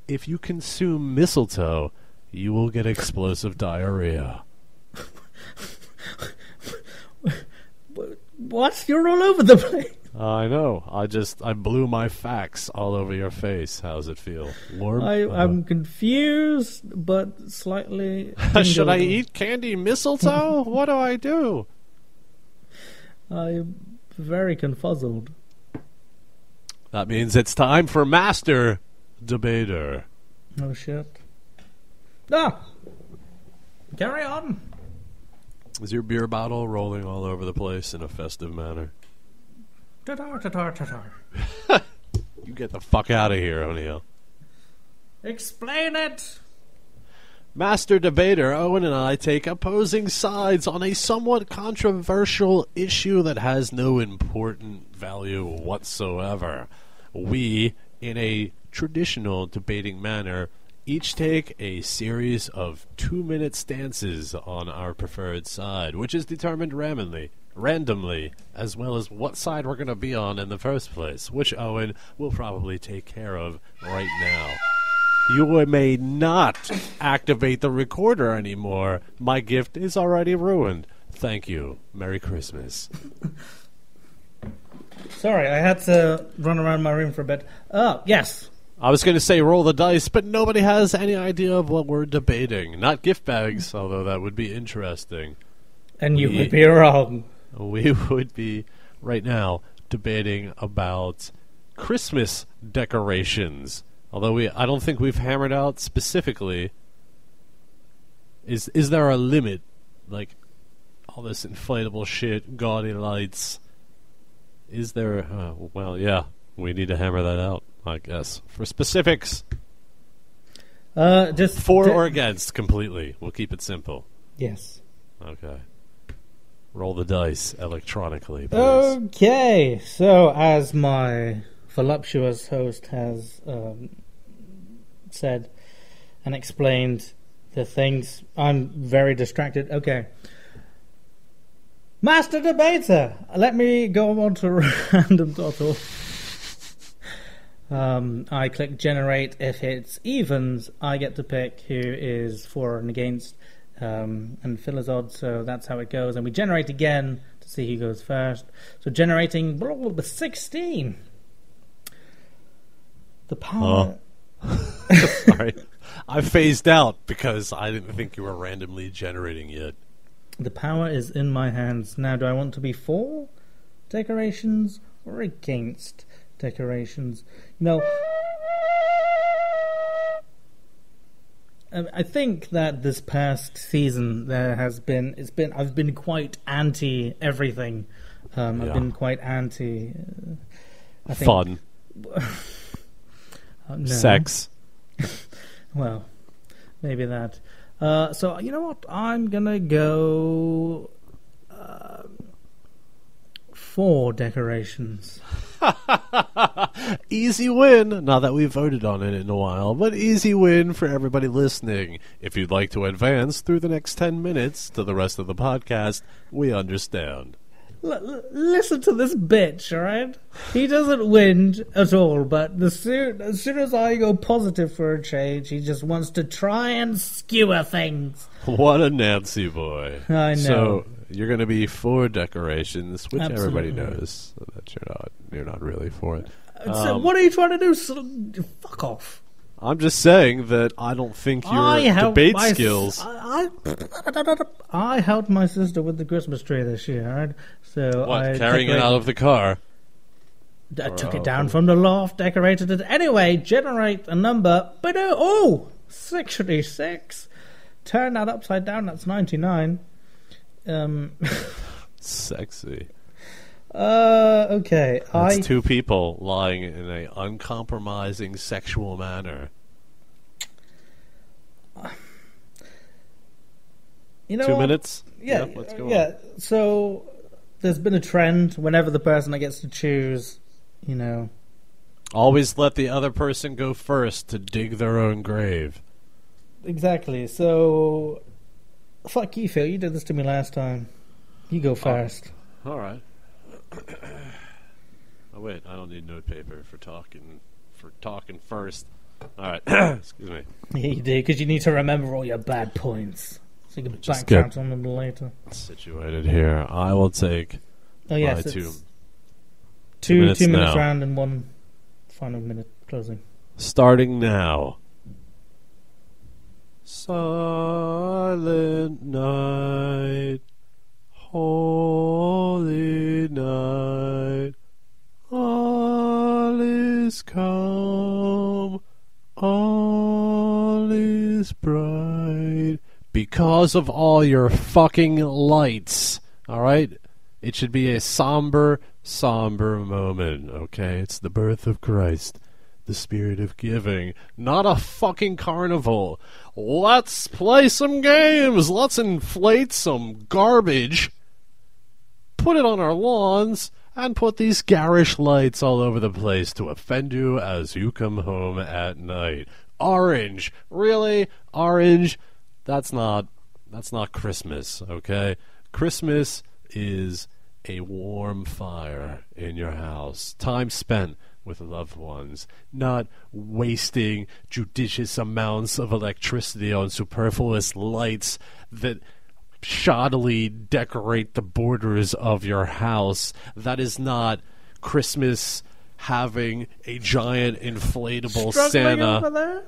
If you consume mistletoe, you will get explosive diarrhea. [laughs] What? You're all over the place. I know. I just I blew my facts all over your face. How's it feel? Warm? I, Uh-huh. I'm confused, but slightly. [laughs] Should I eat candy mistletoe? [laughs] what do I do? I'm very confuzzled. That means it's time for Master Debater. Oh shit. Ah! Carry on. Is your beer bottle rolling all over the place in a festive manner? Ta-tar, ta-tar, ta-tar. [laughs] You get the fuck out of here, O'Neill. Explain it! Master Debater, Owen and I take opposing sides on a somewhat controversial issue that has no important value whatsoever. We, in a traditional debating manner, each take a series of two minute stances on our preferred side, which is determined randomly, randomly, as well as what side we're going to be on in the first place, which Owen will probably take care of right now. You may not activate the recorder anymore. My gift is already ruined. Thank you. Merry Christmas. [laughs] Sorry, I had to run around my room for a bit. Oh, yes. I was going to say roll the dice, but nobody has any idea of what we're debating. Not gift bags, although that would be interesting. And you We- would be wrong. We [laughs] would be right now debating about Christmas decorations. Although we I don't think we've hammered out specifically is is there a limit like all this inflatable shit, gaudy lights is there uh, well yeah, we need to hammer that out, I guess. For specifics, Uh, just for di- or against completely. We'll keep it simple. yes. Okay. Roll the dice electronically, please. Okay, so as my voluptuous host has um, said and explained the things, I'm very distracted. Okay. Master Debater, let me go on to [laughs] random.org. Um, I click generate. If it's evens, I get to pick who is for and against, um, and Phil is odd, so that's how it goes. And we generate again to see who goes first. So generating blah, blah, blah, 16. The power. [laughs] Sorry. I phased out because I didn't think you were randomly generating yet. The power is in my hands. Now, do I want to be for decorations or against decorations? You know, um, I think that this past season there has been it's been I've been quite anti everything. Um, I've been quite anti. Uh, I think, Fun. [laughs] uh. Sex. [laughs] Well, maybe that. Uh, so you know what? I'm gonna go uh, four decorations. [laughs] Easy win. Not that we've voted on it in a while, but easy win for everybody listening. If you'd like to advance through the next 10 minutes to the rest of the podcast, we understand. L- listen to this bitch, alright? He doesn't whinge at all, but the soon, as soon as I go positive for a change, he just wants to try and skewer things. [laughs] What a Nancy boy! I know. So you're going to be for decorations, which everybody knows that you're not. You're not really for it. so Um, what are you trying to do? So, fuck off. I'm just saying that I don't think your I debate my skills. I, I, I helped my sister with the Christmas tree this year? So what I carrying it out of the car? I took Oh, it down cool. from the loft, decorated it. Anyway, generate a number. But uh, oh, 66. Turn that upside down. That's 99. Um. [laughs] Sexy. Uh. Okay. That's I. two people lying in a uncompromising sexual manner. You know. Two what? minutes. Yeah. Go. yeah. So there's been a trend. Whenever the person that gets to choose, you know. Always let the other person go first to dig their own grave. Exactly. So. Fuck you, Phil. You did this to me last time. You go oh. first. All right. [coughs] oh wait, I don't need notepaper for talking for talking first. All right. [coughs] Excuse me. Yeah, you do, because you need to remember all your bad points. So you can Just backtrack on them later. Situated here. I will take Oh, yes. my it's two. two, minutes two minutes now. round and one final minute closing. Starting now. Silent night, holy night, all is calm, all is bright. Because of all your fucking lights, alright? It should be a somber, somber moment, okay? It's the birth of Christ the spirit of giving, not a fucking carnival. Let's play some games. Let's inflate some garbage. Put it on our lawns and put these garish lights all over the place to offend you as you come home at night. Orange. Really? Orange? That's not that's not Christmas, okay? Christmas is a warm fire in your house. Time spent with loved ones, not wasting judicious amounts of electricity on superfluous lights that shoddily decorate the borders of your house. That is not Christmas having a giant inflatable Struggling Santa.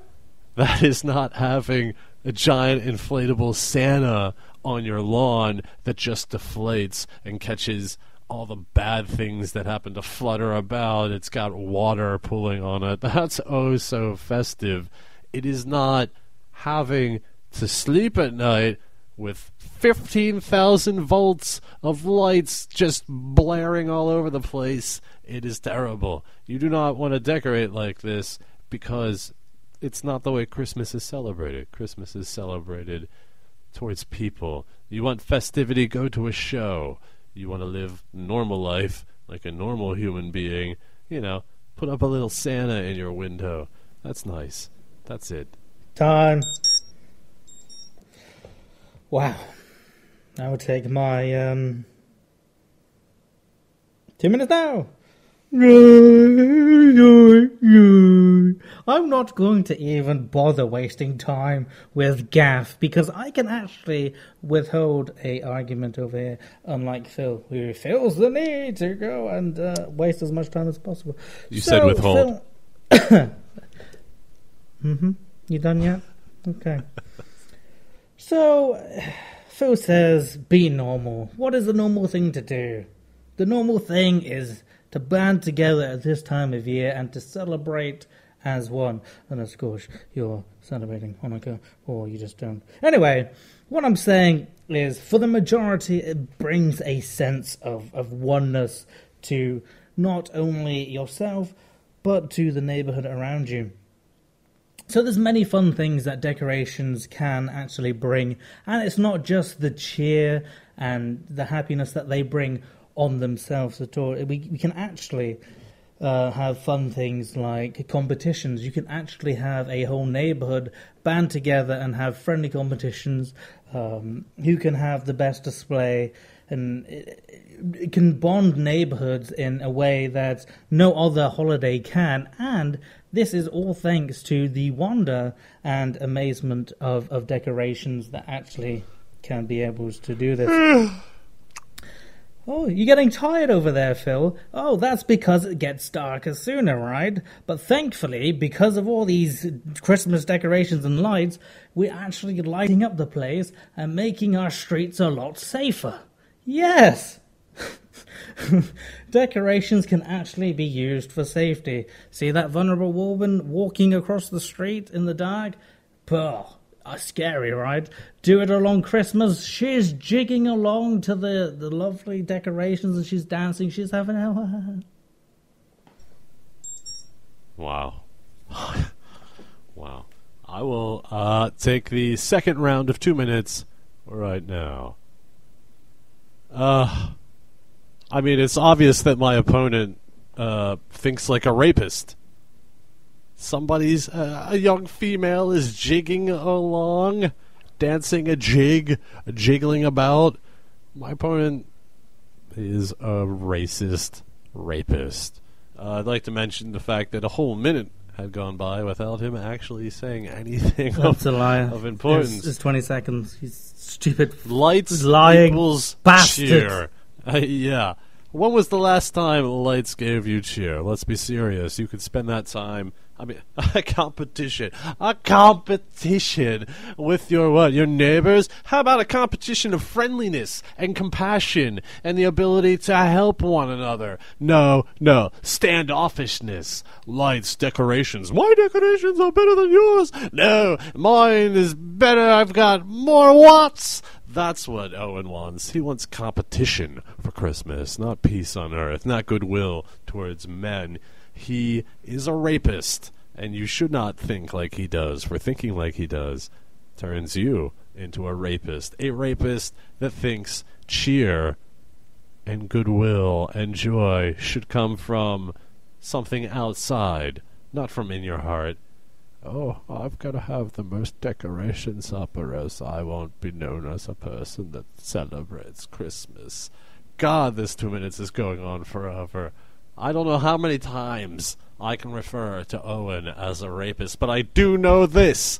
That is not having a giant inflatable Santa on your lawn that just deflates and catches all the bad things that happen to flutter about. It's got water pooling on it. [laughs] That's oh so festive. It is not having to sleep at night with 15,000 volts of lights just blaring all over the place. It is terrible. You do not want to decorate like this because it's not the way Christmas is celebrated. Christmas is celebrated towards people. You want festivity, go to a show. You want to live normal life like a normal human being, you know, put up a little Santa in your window. That's nice. That's it. Time. Wow. I would take my um two minutes now. [laughs] I'm not going to even bother wasting time with Gaff because I can actually withhold a argument over here, unlike Phil, who feels the need to go and uh, waste as much time as possible. You said withhold. Phil- [coughs] mm-hmm. You done yet? Okay. So, Phil says, be normal. What is the normal thing to do? The normal thing is to band together at this time of year and to celebrate as one. And of course, you're celebrating Hanukkah, or you just don't. Anyway, what I'm saying is, for the majority, it brings a sense of, of oneness to not only yourself, but to the neighborhood around you. So there's many fun things that decorations can actually bring, and it's not just the cheer and the happiness that they bring on themselves at all. We we can actually uh, have fun things like competitions. You can actually have a whole neighborhood band together and have friendly competitions. Um, who can have the best display? and it, it can bond neighborhoods in a way that no other holiday can. And this is all thanks to the wonder and amazement of, of decorations that actually can be able to do this. [sighs] [sighs] Oh, you're getting tired over there, Phil. Oh, that's because it gets darker sooner, right? But thankfully, because of all these Christmas decorations and lights, we're actually lighting up the place and making our streets a lot safer. Yes! [laughs] Decorations can actually be used for safety. See that vulnerable woman walking across the street in the dark? Uh, scary, right? Do it along Christmas. She's jigging along to the, the lovely decorations and she's dancing. She's having a. [laughs] Wow. [laughs] wow. I will uh, take the second round of two minutes right now. Uh, I mean, it's obvious that my opponent uh, thinks like a rapist. Somebody's uh, a young female is jigging along, dancing a jig, jiggling about. My opponent is a racist rapist. Uh, I'd like to mention the fact that a whole minute had gone by without him actually saying anything That's of, a lie. of importance. It's, it's 20 seconds. He's stupid. Lights Lying equals bastard. cheer. Uh, yeah. When was the last time lights gave you cheer? Let's be serious. You could spend that time. I mean, [laughs] a competition. A competition with your what? Your neighbors? How about a competition of friendliness and compassion and the ability to help one another? No, no. Standoffishness. Lights, decorations. My decorations are better than yours. No, mine is better. I've got more watts. That's what Owen wants. He wants competition for Christmas, not peace on earth, not goodwill towards men. He is a rapist, and you should not think like he does, for thinking like he does turns you into a rapist. A rapist that thinks cheer and goodwill and joy should come from something outside, not from in your heart. Oh, I've got to have the most decorations up, or else I won't be known as a person that celebrates Christmas. God, this two minutes is going on forever. I don't know how many times I can refer to Owen as a rapist, but I do know this.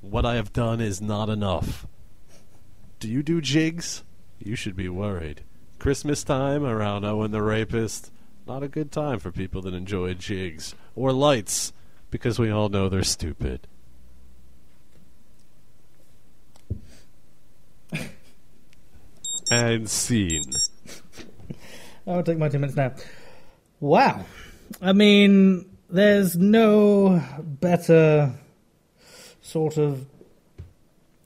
What I have done is not enough. Do you do jigs? You should be worried. Christmas time around Owen the Rapist, not a good time for people that enjoy jigs. Or lights, because we all know they're stupid. [laughs] and scene. I'll take my two minutes now. Wow. I mean, there's no better sort of.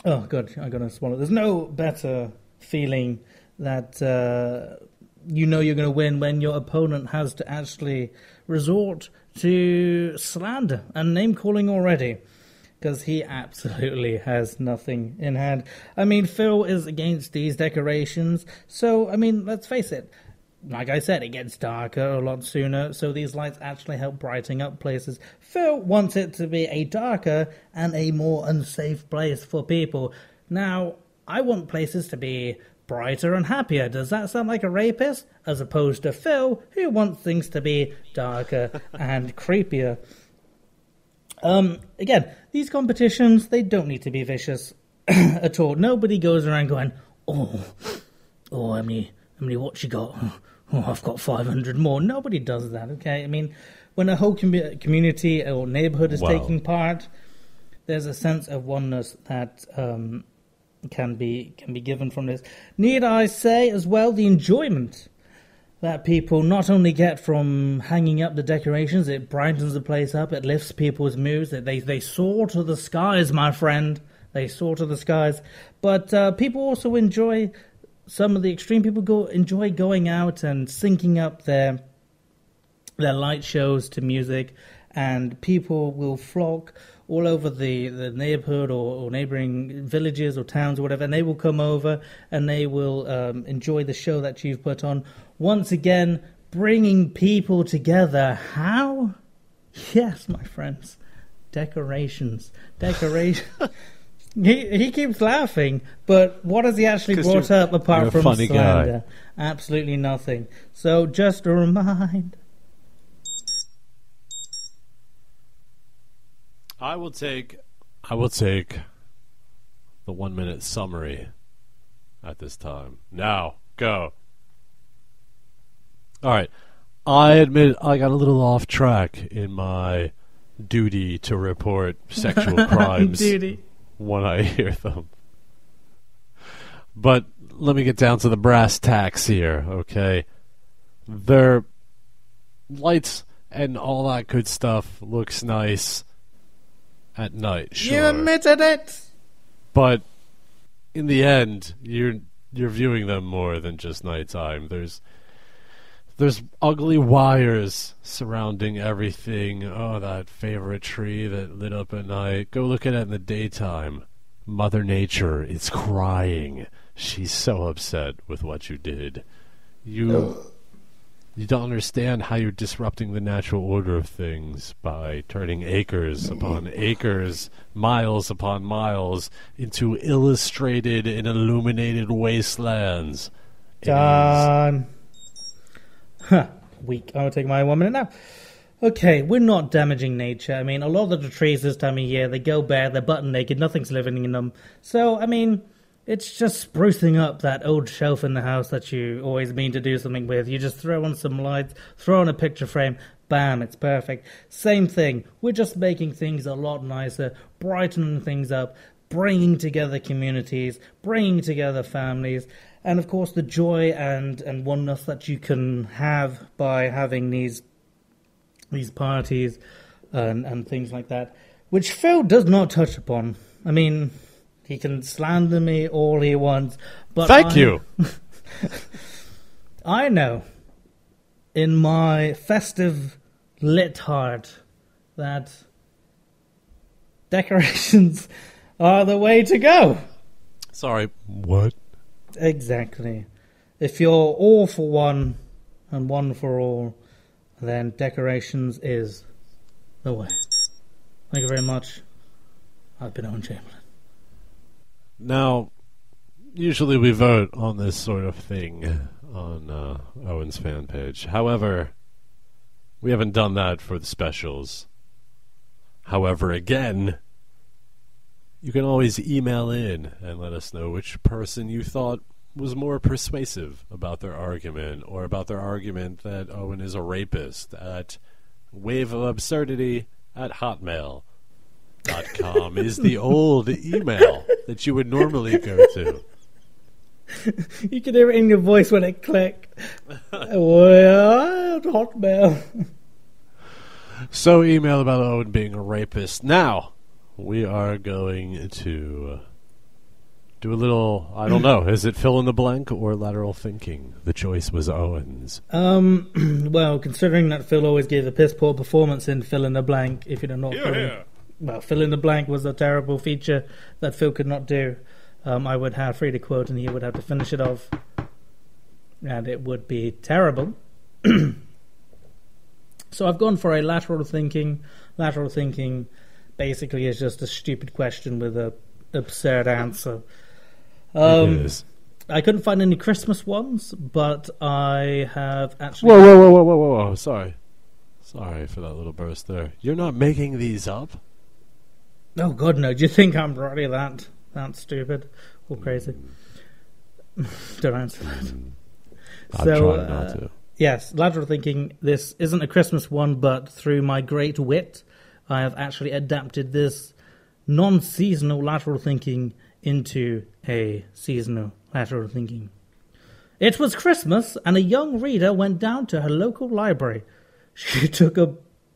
Oh, God, I'm going to swallow. There's no better feeling that uh, you know you're going to win when your opponent has to actually resort to slander and name calling already. Because he absolutely has nothing in hand. I mean, Phil is against these decorations, so, I mean, let's face it. Like I said, it gets darker a lot sooner, so these lights actually help brighten up places. Phil wants it to be a darker and a more unsafe place for people. Now, I want places to be brighter and happier. Does that sound like a rapist? As opposed to Phil, who wants things to be darker [laughs] and creepier. Um, again, these competitions, they don't need to be vicious [clears throat] at all. Nobody goes around going, oh, oh, how many, how many what you got? Oh, I've got 500 more. Nobody does that, okay? I mean, when a whole com- community or neighborhood is Wow. taking part, there's a sense of oneness that um, can be can be given from this. Need I say as well the enjoyment that people not only get from hanging up the decorations, it brightens the place up, it lifts people's moods, they they, they soar to the skies, my friend. They soar to the skies, but uh, people also enjoy some of the extreme people go enjoy going out and syncing up their their light shows to music, and people will flock all over the, the neighborhood or, or neighboring villages or towns or whatever, and they will come over and they will um, enjoy the show that you've put on. Once again, bringing people together. How? Yes, my friends. Decorations. Decoration. [laughs] He he keeps laughing, but what has he actually brought up apart you're a from funny guy. slander? Absolutely nothing. So just a reminder. I will take. I will take the one minute summary at this time. Now, go. All right. I admit I got a little off track in my duty to report sexual [laughs] crimes Duty. When I [laughs] hear them. But let me get down to the brass tacks here, okay? Their lights and all that good stuff looks nice at night, sure. You admitted it. but in the end, you're you're viewing them more than just nighttime. There's there's ugly wires surrounding everything. Oh, that favorite tree that lit up at night. Go look at it in the daytime. Mother Nature is crying. She's so upset with what you did. You you don't understand how you're disrupting the natural order of things by turning acres upon acres, miles upon miles, into illustrated and illuminated wastelands. Done. Huh. Weak. Gonna take my one minute now. Okay, we're not damaging nature. I mean, a lot of the trees this time of year they go bare, they're button naked, nothing's living in them. So, I mean, it's just sprucing up that old shelf in the house that you always mean to do something with. You just throw on some lights, throw on a picture frame, bam, it's perfect. Same thing. We're just making things a lot nicer, brightening things up, bringing together communities, bringing together families, and of course the joy and and oneness that you can have by having these these parties and and things like that, which Phil does not touch upon. I mean, he can slander me all he wants, but Thank I- you. [laughs] I know in my festive lit heart that decorations [laughs] are the way to go. Sorry. What? Exactly. If you're all for one and one for all, then decorations is the way. Thank you very much. I've been Owen Chamberlain. Now, usually we vote on this sort of thing on uh, Owen's fan page. However, we haven't done that for the specials. However, again, you can always email in and let us know which person you thought was more persuasive about their argument or about their argument that Owen is a rapist at wave of absurdity at hotmail.com [laughs] is the old email that you would normally go to. You can hear it in your voice when it clicked. well, Hotmail. So, email about Owen being a rapist. Now, we are going to do a little, I don't know, is it fill in the blank or lateral thinking? The choice was Owen's. Um, [clears throat] well, considering that Phil always gave a piss poor performance in fill in the blank, if you don't know what fill in, well, fill in the blank was a terrible feature that Phil could not do. Um, I would have free to quote, and he would have to finish it off, and it would be terrible. [clears throat] so I've gone for a lateral thinking. Lateral thinking basically is just a stupid question with a absurd answer. Um, it is. I couldn't find any Christmas ones, but I have actually. Whoa, whoa, whoa, whoa, whoa, whoa, whoa. Sorry. Sorry for that little burst there. You're not making these up? Oh God, no! Do you think I'm really that that stupid or crazy? [laughs] Don't answer that. I'm So, trying not uh, to. Yes, lateral thinking. This isn't a Christmas one, but through my great wit, I have actually adapted this non-seasonal lateral thinking into a seasonal lateral thinking. It was Christmas, and a young reader went down to her local library. [laughs] She took a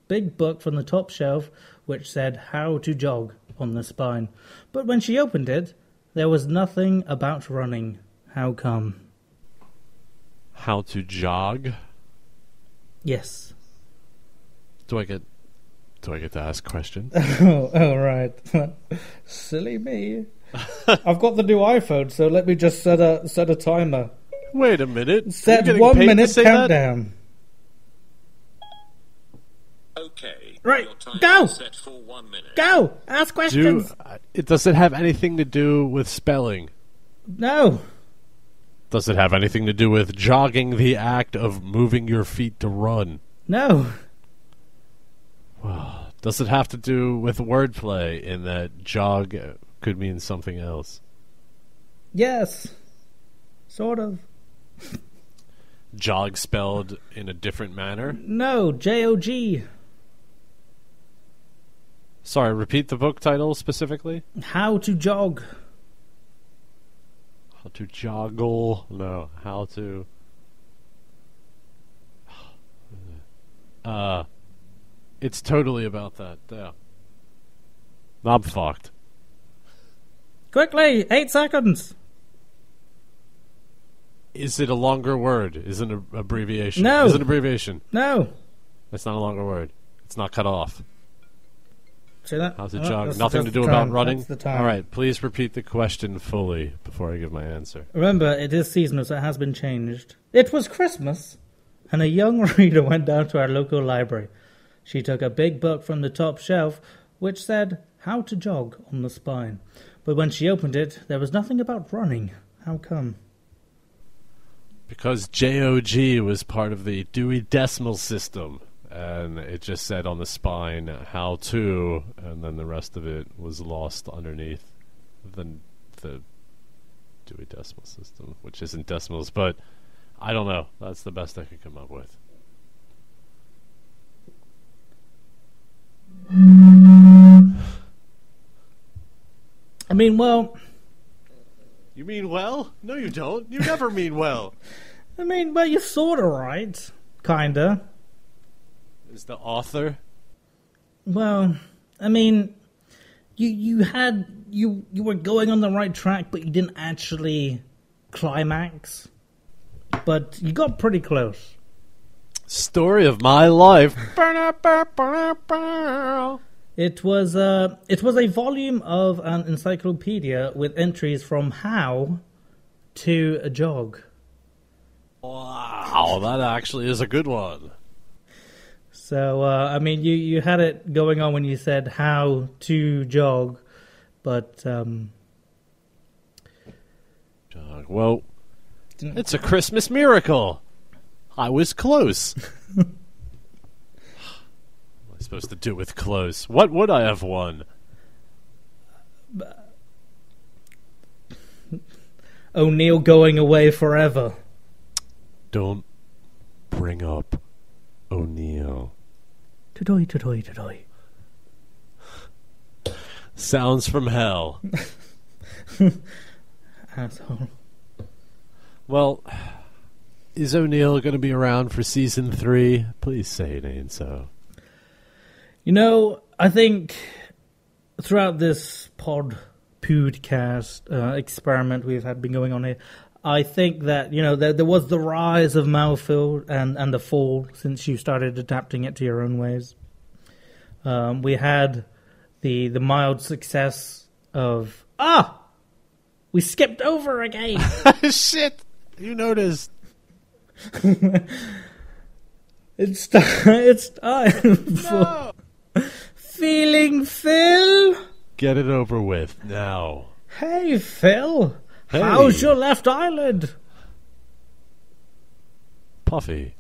big book from the top shelf which said How to Jog on the spine. But when she opened it, there was nothing about running. How come? How to jog? Yes. Do I get do I get to ask questions? [laughs] Oh, oh right. [laughs] Silly me. [laughs] I've got the new iPhone, so let me just set a set a timer. Wait a minute. Set one minute say that? countdown. Okay, Right, go! set for one minute. Go! Ask questions! uh, it does it have anything to do with spelling? No. Does it have anything to do with jogging the act of moving your feet to run? No. [sighs] Does it have to do with wordplay in that jog could mean something else? Yes. Sort of. Jog spelled in a different manner? No. J O G. Sorry, repeat the book title specifically? How to jog. How to joggle? No, how to. [sighs] Uh, it's totally about that. Yeah. I'm fucked. Quickly! Eight seconds! Is it a longer word? Is it an abbreviation? No. Is it an abbreviation? No. It's not a longer word. It's not cut off. See that? How's it Oh, jog? Nothing to do about running? That's the time. All right, please repeat the question fully before I give my answer. Remember, it is seasonal, so it has been changed. It was Christmas, and a young [laughs] reader went down to our local library. She took a big book from the top shelf, which said How to Jog on the spine. But when she opened it, there was nothing about running. How come? Because JOG was part of the Dewey Decimal System, and it just said on the spine how to, and then the rest of it was lost underneath the the Dewey Decimal System, which isn't decimals, but I don't know. That's the best I could come up with. I mean, well, You mean well? No, you don't. You never mean well. [laughs] I mean, well, you're sort of right. Kinda. Is the author? Well, I mean, you you had you you were going on the right track, but you didn't actually climax. But you got pretty close. Story of my life. It was uh, it was a volume of an encyclopedia with entries from how to a jog. Wow, that actually is a good one. So uh, I mean, you you had it going on when you said how to jog, but um, Jog. Well, it's a Christmas miracle. I was close. [laughs] what am I supposed to do with close? What would I have won? [laughs] O'Neill going away forever. Don't bring up O'Neill. Todoy, todoy, todoy. Sounds from hell. [laughs] Asshole. Well, is O'Neill going to be around for season three? Please say it ain't so. You know, I think throughout this pod podcast uh, experiment we've had been going on here, I think that you know there, there was the rise of Malfield and and the fall since you started adapting it to your own ways. Um, we had the the mild success of ah, we skipped over again. [laughs] Shit! You noticed. [laughs] it's ti- it's time for feeling Phil. Get it over with now. Hey Phil, Hey. how's your left eyelid? Puffy.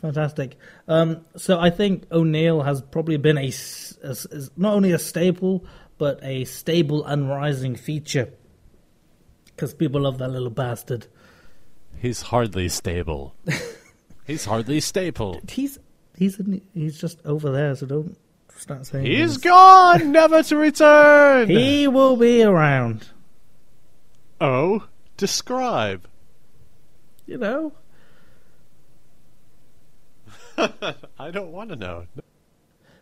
Fantastic. Um, so I think O'Neill has probably been a is not only a staple but a stable and rising feature because people love that little bastard. He's hardly stable. [laughs] He's hardly stable. He's he's in, he's just over there, so don't start saying He's things. gone, never to return. He will be around. oh, describe. You know. [laughs] I don't want to know.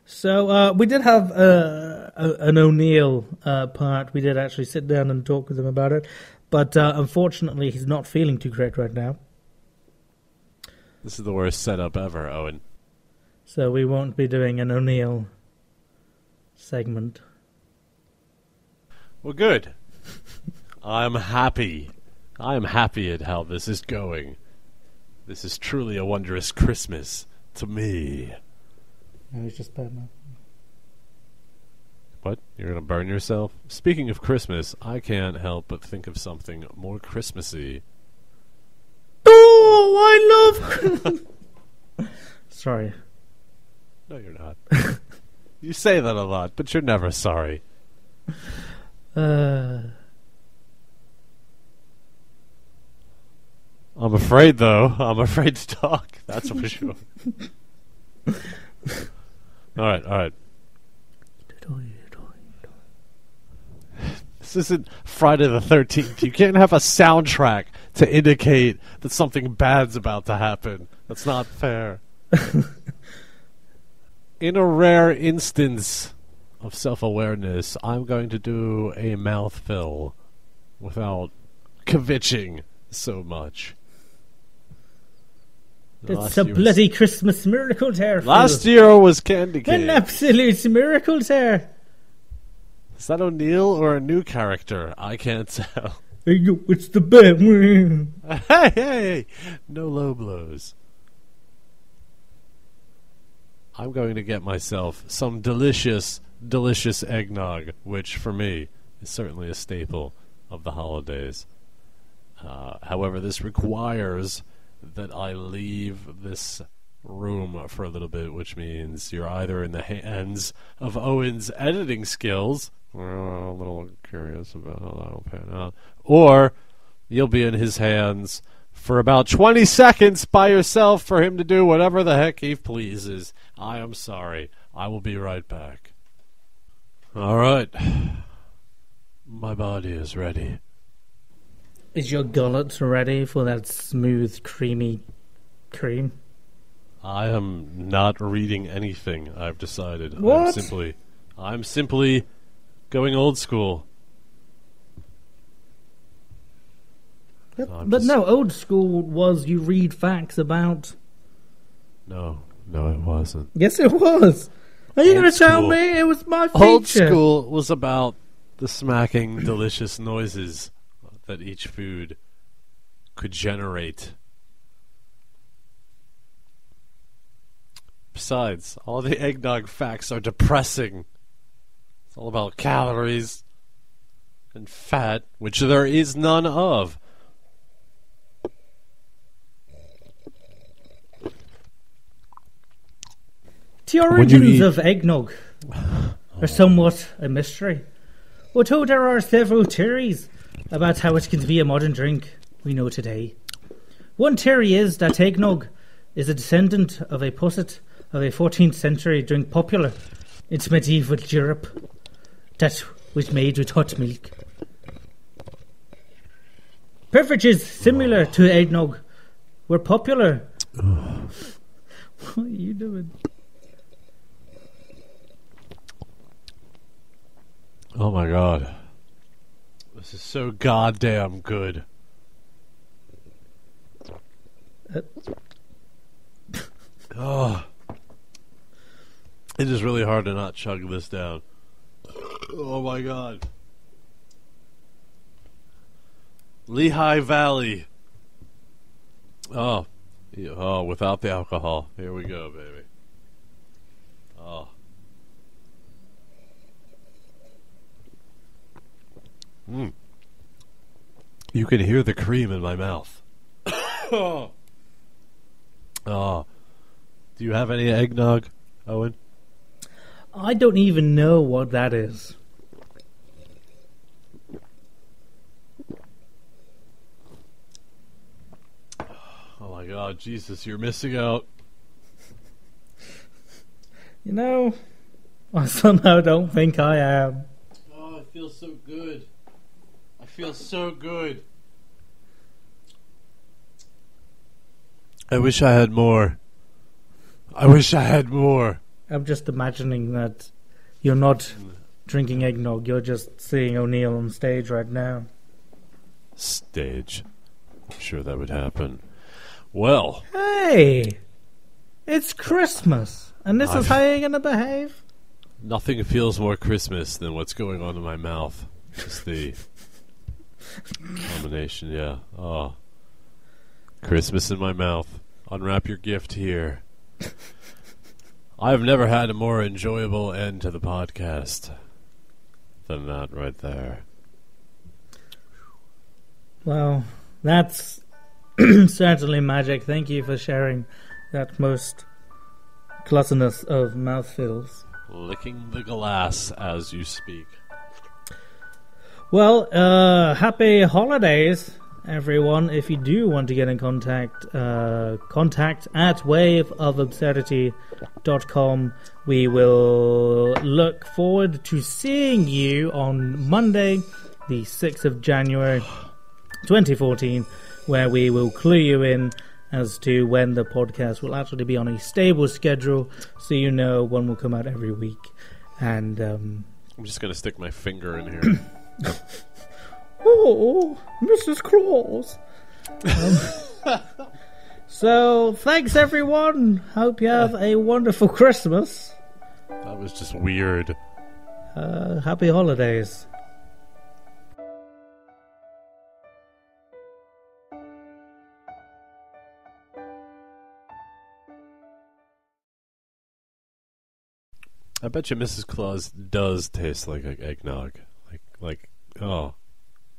So uh, we did have uh, a, an O'Neill uh, part. We did actually sit down and talk with him about it, but uh, unfortunately, he's not feeling too great right now. This is the worst setup ever, Owen. So we won't be doing an O'Neill segment. Well, good. I'm happy. I am happy at how this is going. This is truly a wondrous Christmas to me. No, he's just bad mouth. What? You're gonna burn yourself? Speaking of Christmas, I can't help but think of something more Christmassy. Oh, I love. [laughs] Sorry. No, you're not. you say that a lot, but you're never sorry. Uh, I'm afraid, though. I'm afraid to talk. That's for sure. [laughs] all right, all right. This isn't Friday the 13th. You can't have a soundtrack to indicate that something bad's about to happen. That's not fair. [laughs] In a rare instance of self awareness, I'm going to do a mouthful without kvetching so much. it's a bloody Christmas miracle there. Last year was Candy cane. An absolute miracle there. Is that O'Neill or a new character? I can't tell. Hey, yo, it's the Batman. [laughs] hey, hey, no low blows. I'm going to get myself some delicious, delicious eggnog, which for me is certainly a staple of the holidays. Uh, however, this requires that I leave this room for a little bit, which means you're either in the hands of Owen's editing skills. We're a little curious about how that'll pan out. Or you'll be in his hands for about 20 seconds by yourself for him to do whatever the heck he pleases. I am sorry. I will be right back. All right. My body is ready. Is your gullet ready for that smooth, creamy cream? I am not reading anything. I've decided. What? I'm simply I'm simply going old school. I'm but just- no, old school was you read facts about. No, no it wasn't. Yes, it was. Are you going to tell me it was my feature? Old school was about the smacking delicious noises that each food could generate. Besides, all the eggnog facts are depressing. It's all about calories and fat, which there is none of. The origins of eggnog are somewhat a mystery. Although there are several theories about how it can be a modern drink we know today. One theory is that eggnog is a descendant of a posset of a 14th century drink popular in medieval Europe that was made with hot milk. Beverages similar to eggnog were popular. [sighs] what are you doing? Oh my god. This is so goddamn good. Uh, Oh. [sighs] It is really hard to not chug this down. Oh my god. Lehigh Valley. Oh. Oh, without the alcohol. Here we go, baby. Oh. Mm. You can hear the cream in my mouth. oh. [coughs] Oh. Do you have any eggnog, Owen? I don't even know what that is. Oh my god, Jesus, you're missing out. You know, I somehow don't think I am. Oh, I feel so good. I feel so good. I wish I had more. I wish I had more. I'm just imagining that you're not drinking eggnog, you're just seeing O'Neill on stage right now. Stage. I'm sure that would happen. Well, Hey! It's Christmas! And this is I've- how you're gonna behave? nothing feels more Christmas than what's going on in my mouth. Just the combination, yeah. Oh. Christmas in my mouth. Unwrap your gift here. I've never had a more enjoyable end to the podcast than that right there. Well, that's [clears throat] certainly magic. Thank you for sharing that most gluttonous of mouthfills. Licking the glass as you speak. Well, uh, happy holidays, everyone. If you do want to get in contact, uh, contact at waveofabsurdity.com. We will look forward to seeing you on Monday, the 6th of January, 2014, where we will clue you in as to when the podcast will actually be on a stable schedule so you know one will come out every week. And, um, I'm just gonna stick my finger in here. Oh, Mrs. Claus. Um, so, thanks everyone. Hope you have a wonderful Christmas. that was just weird. Uh, happy holidays. I bet you Mrs. Claus does taste like eggnog. Like, like, oh,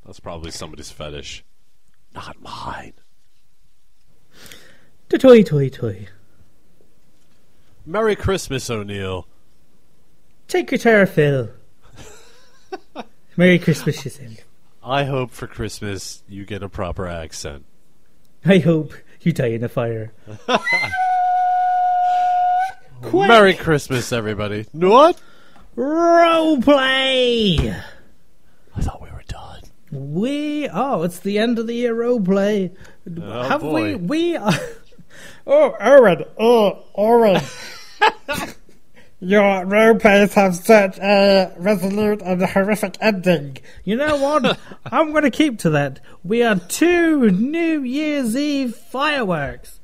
that's probably somebody's fetish. Not mine. Toy, toy, toy. Merry Christmas, O'Neill. Take your terror, Phil. Merry Christmas, she said. I hope for Christmas you get a proper accent. I hope you die in a fire. [laughs] Merry Christmas, everybody. What? roleplay. I thought we were done. We oh, it's the end of the year roleplay. Oh, Have we? boy. We are. [laughs] Oh, oh, Oren! Oh, [laughs] Oren! Your roleplays have such a resolute and horrific ending. You know what? [laughs] I'm going to keep to that. We are two New Year's Eve fireworks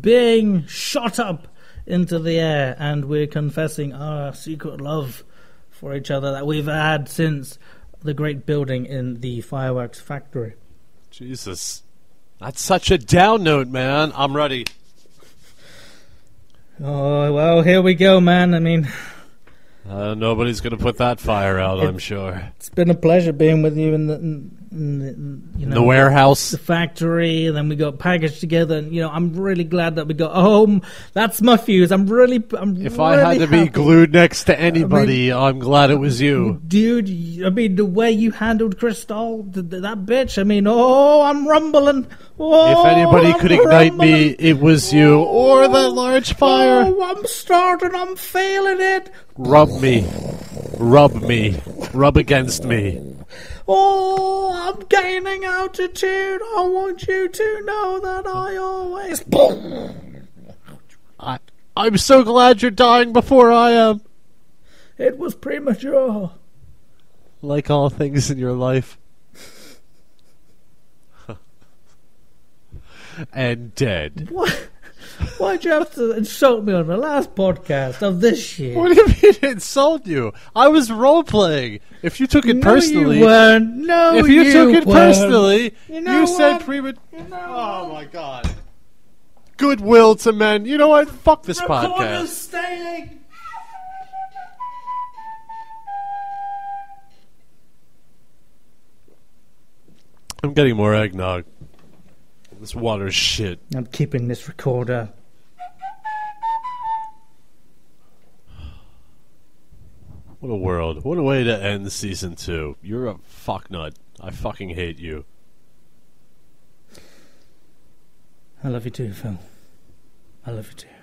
being shot up into the air, and we're confessing our secret love for each other that we've had since the great building in the fireworks factory. Jesus. That's such a down note, man. I'm ready. Oh, well, here we go, man. I mean, Uh, nobody's going to put that fire out, I'm sure. it's been a pleasure being with you in the, in, in the in, you know, the warehouse. the factory, and then we got packaged together. And you know, I'm really glad that we got home. That's my fuse. I'm really, I'm If really I had to be glued next to anybody, I'm glad it was you. Dude, I mean, the way you handled Crystal, th- th- that bitch, I mean, oh, I'm rumbling. Oh, If anybody I'm could ignite me, it was you. Or that large oh, fire. Oh, I'm starting, I'm failing it. Rub me. Rub me. Rub against me. Oh, I'm gaining altitude. I want you to know that I always. I, I'm so glad you're dying before I am. It was premature. Like all things in your life. [laughs] and dead. What? Why'd you have to insult me on the last podcast of this shit? What do you mean [laughs] insult you? I was role playing. If you took it no, personally, you weren't. No, if you, took it weren't. personally, You you, know said what? premature. You know Oh my god. Goodwill to men. You know what? Fuck this podcast. I'm getting more eggnog. This water's shit. I'm keeping this recorder. What a world. What a way to end season two. You're a fucknut. I fucking hate you. I love you too, Phil. I love you too.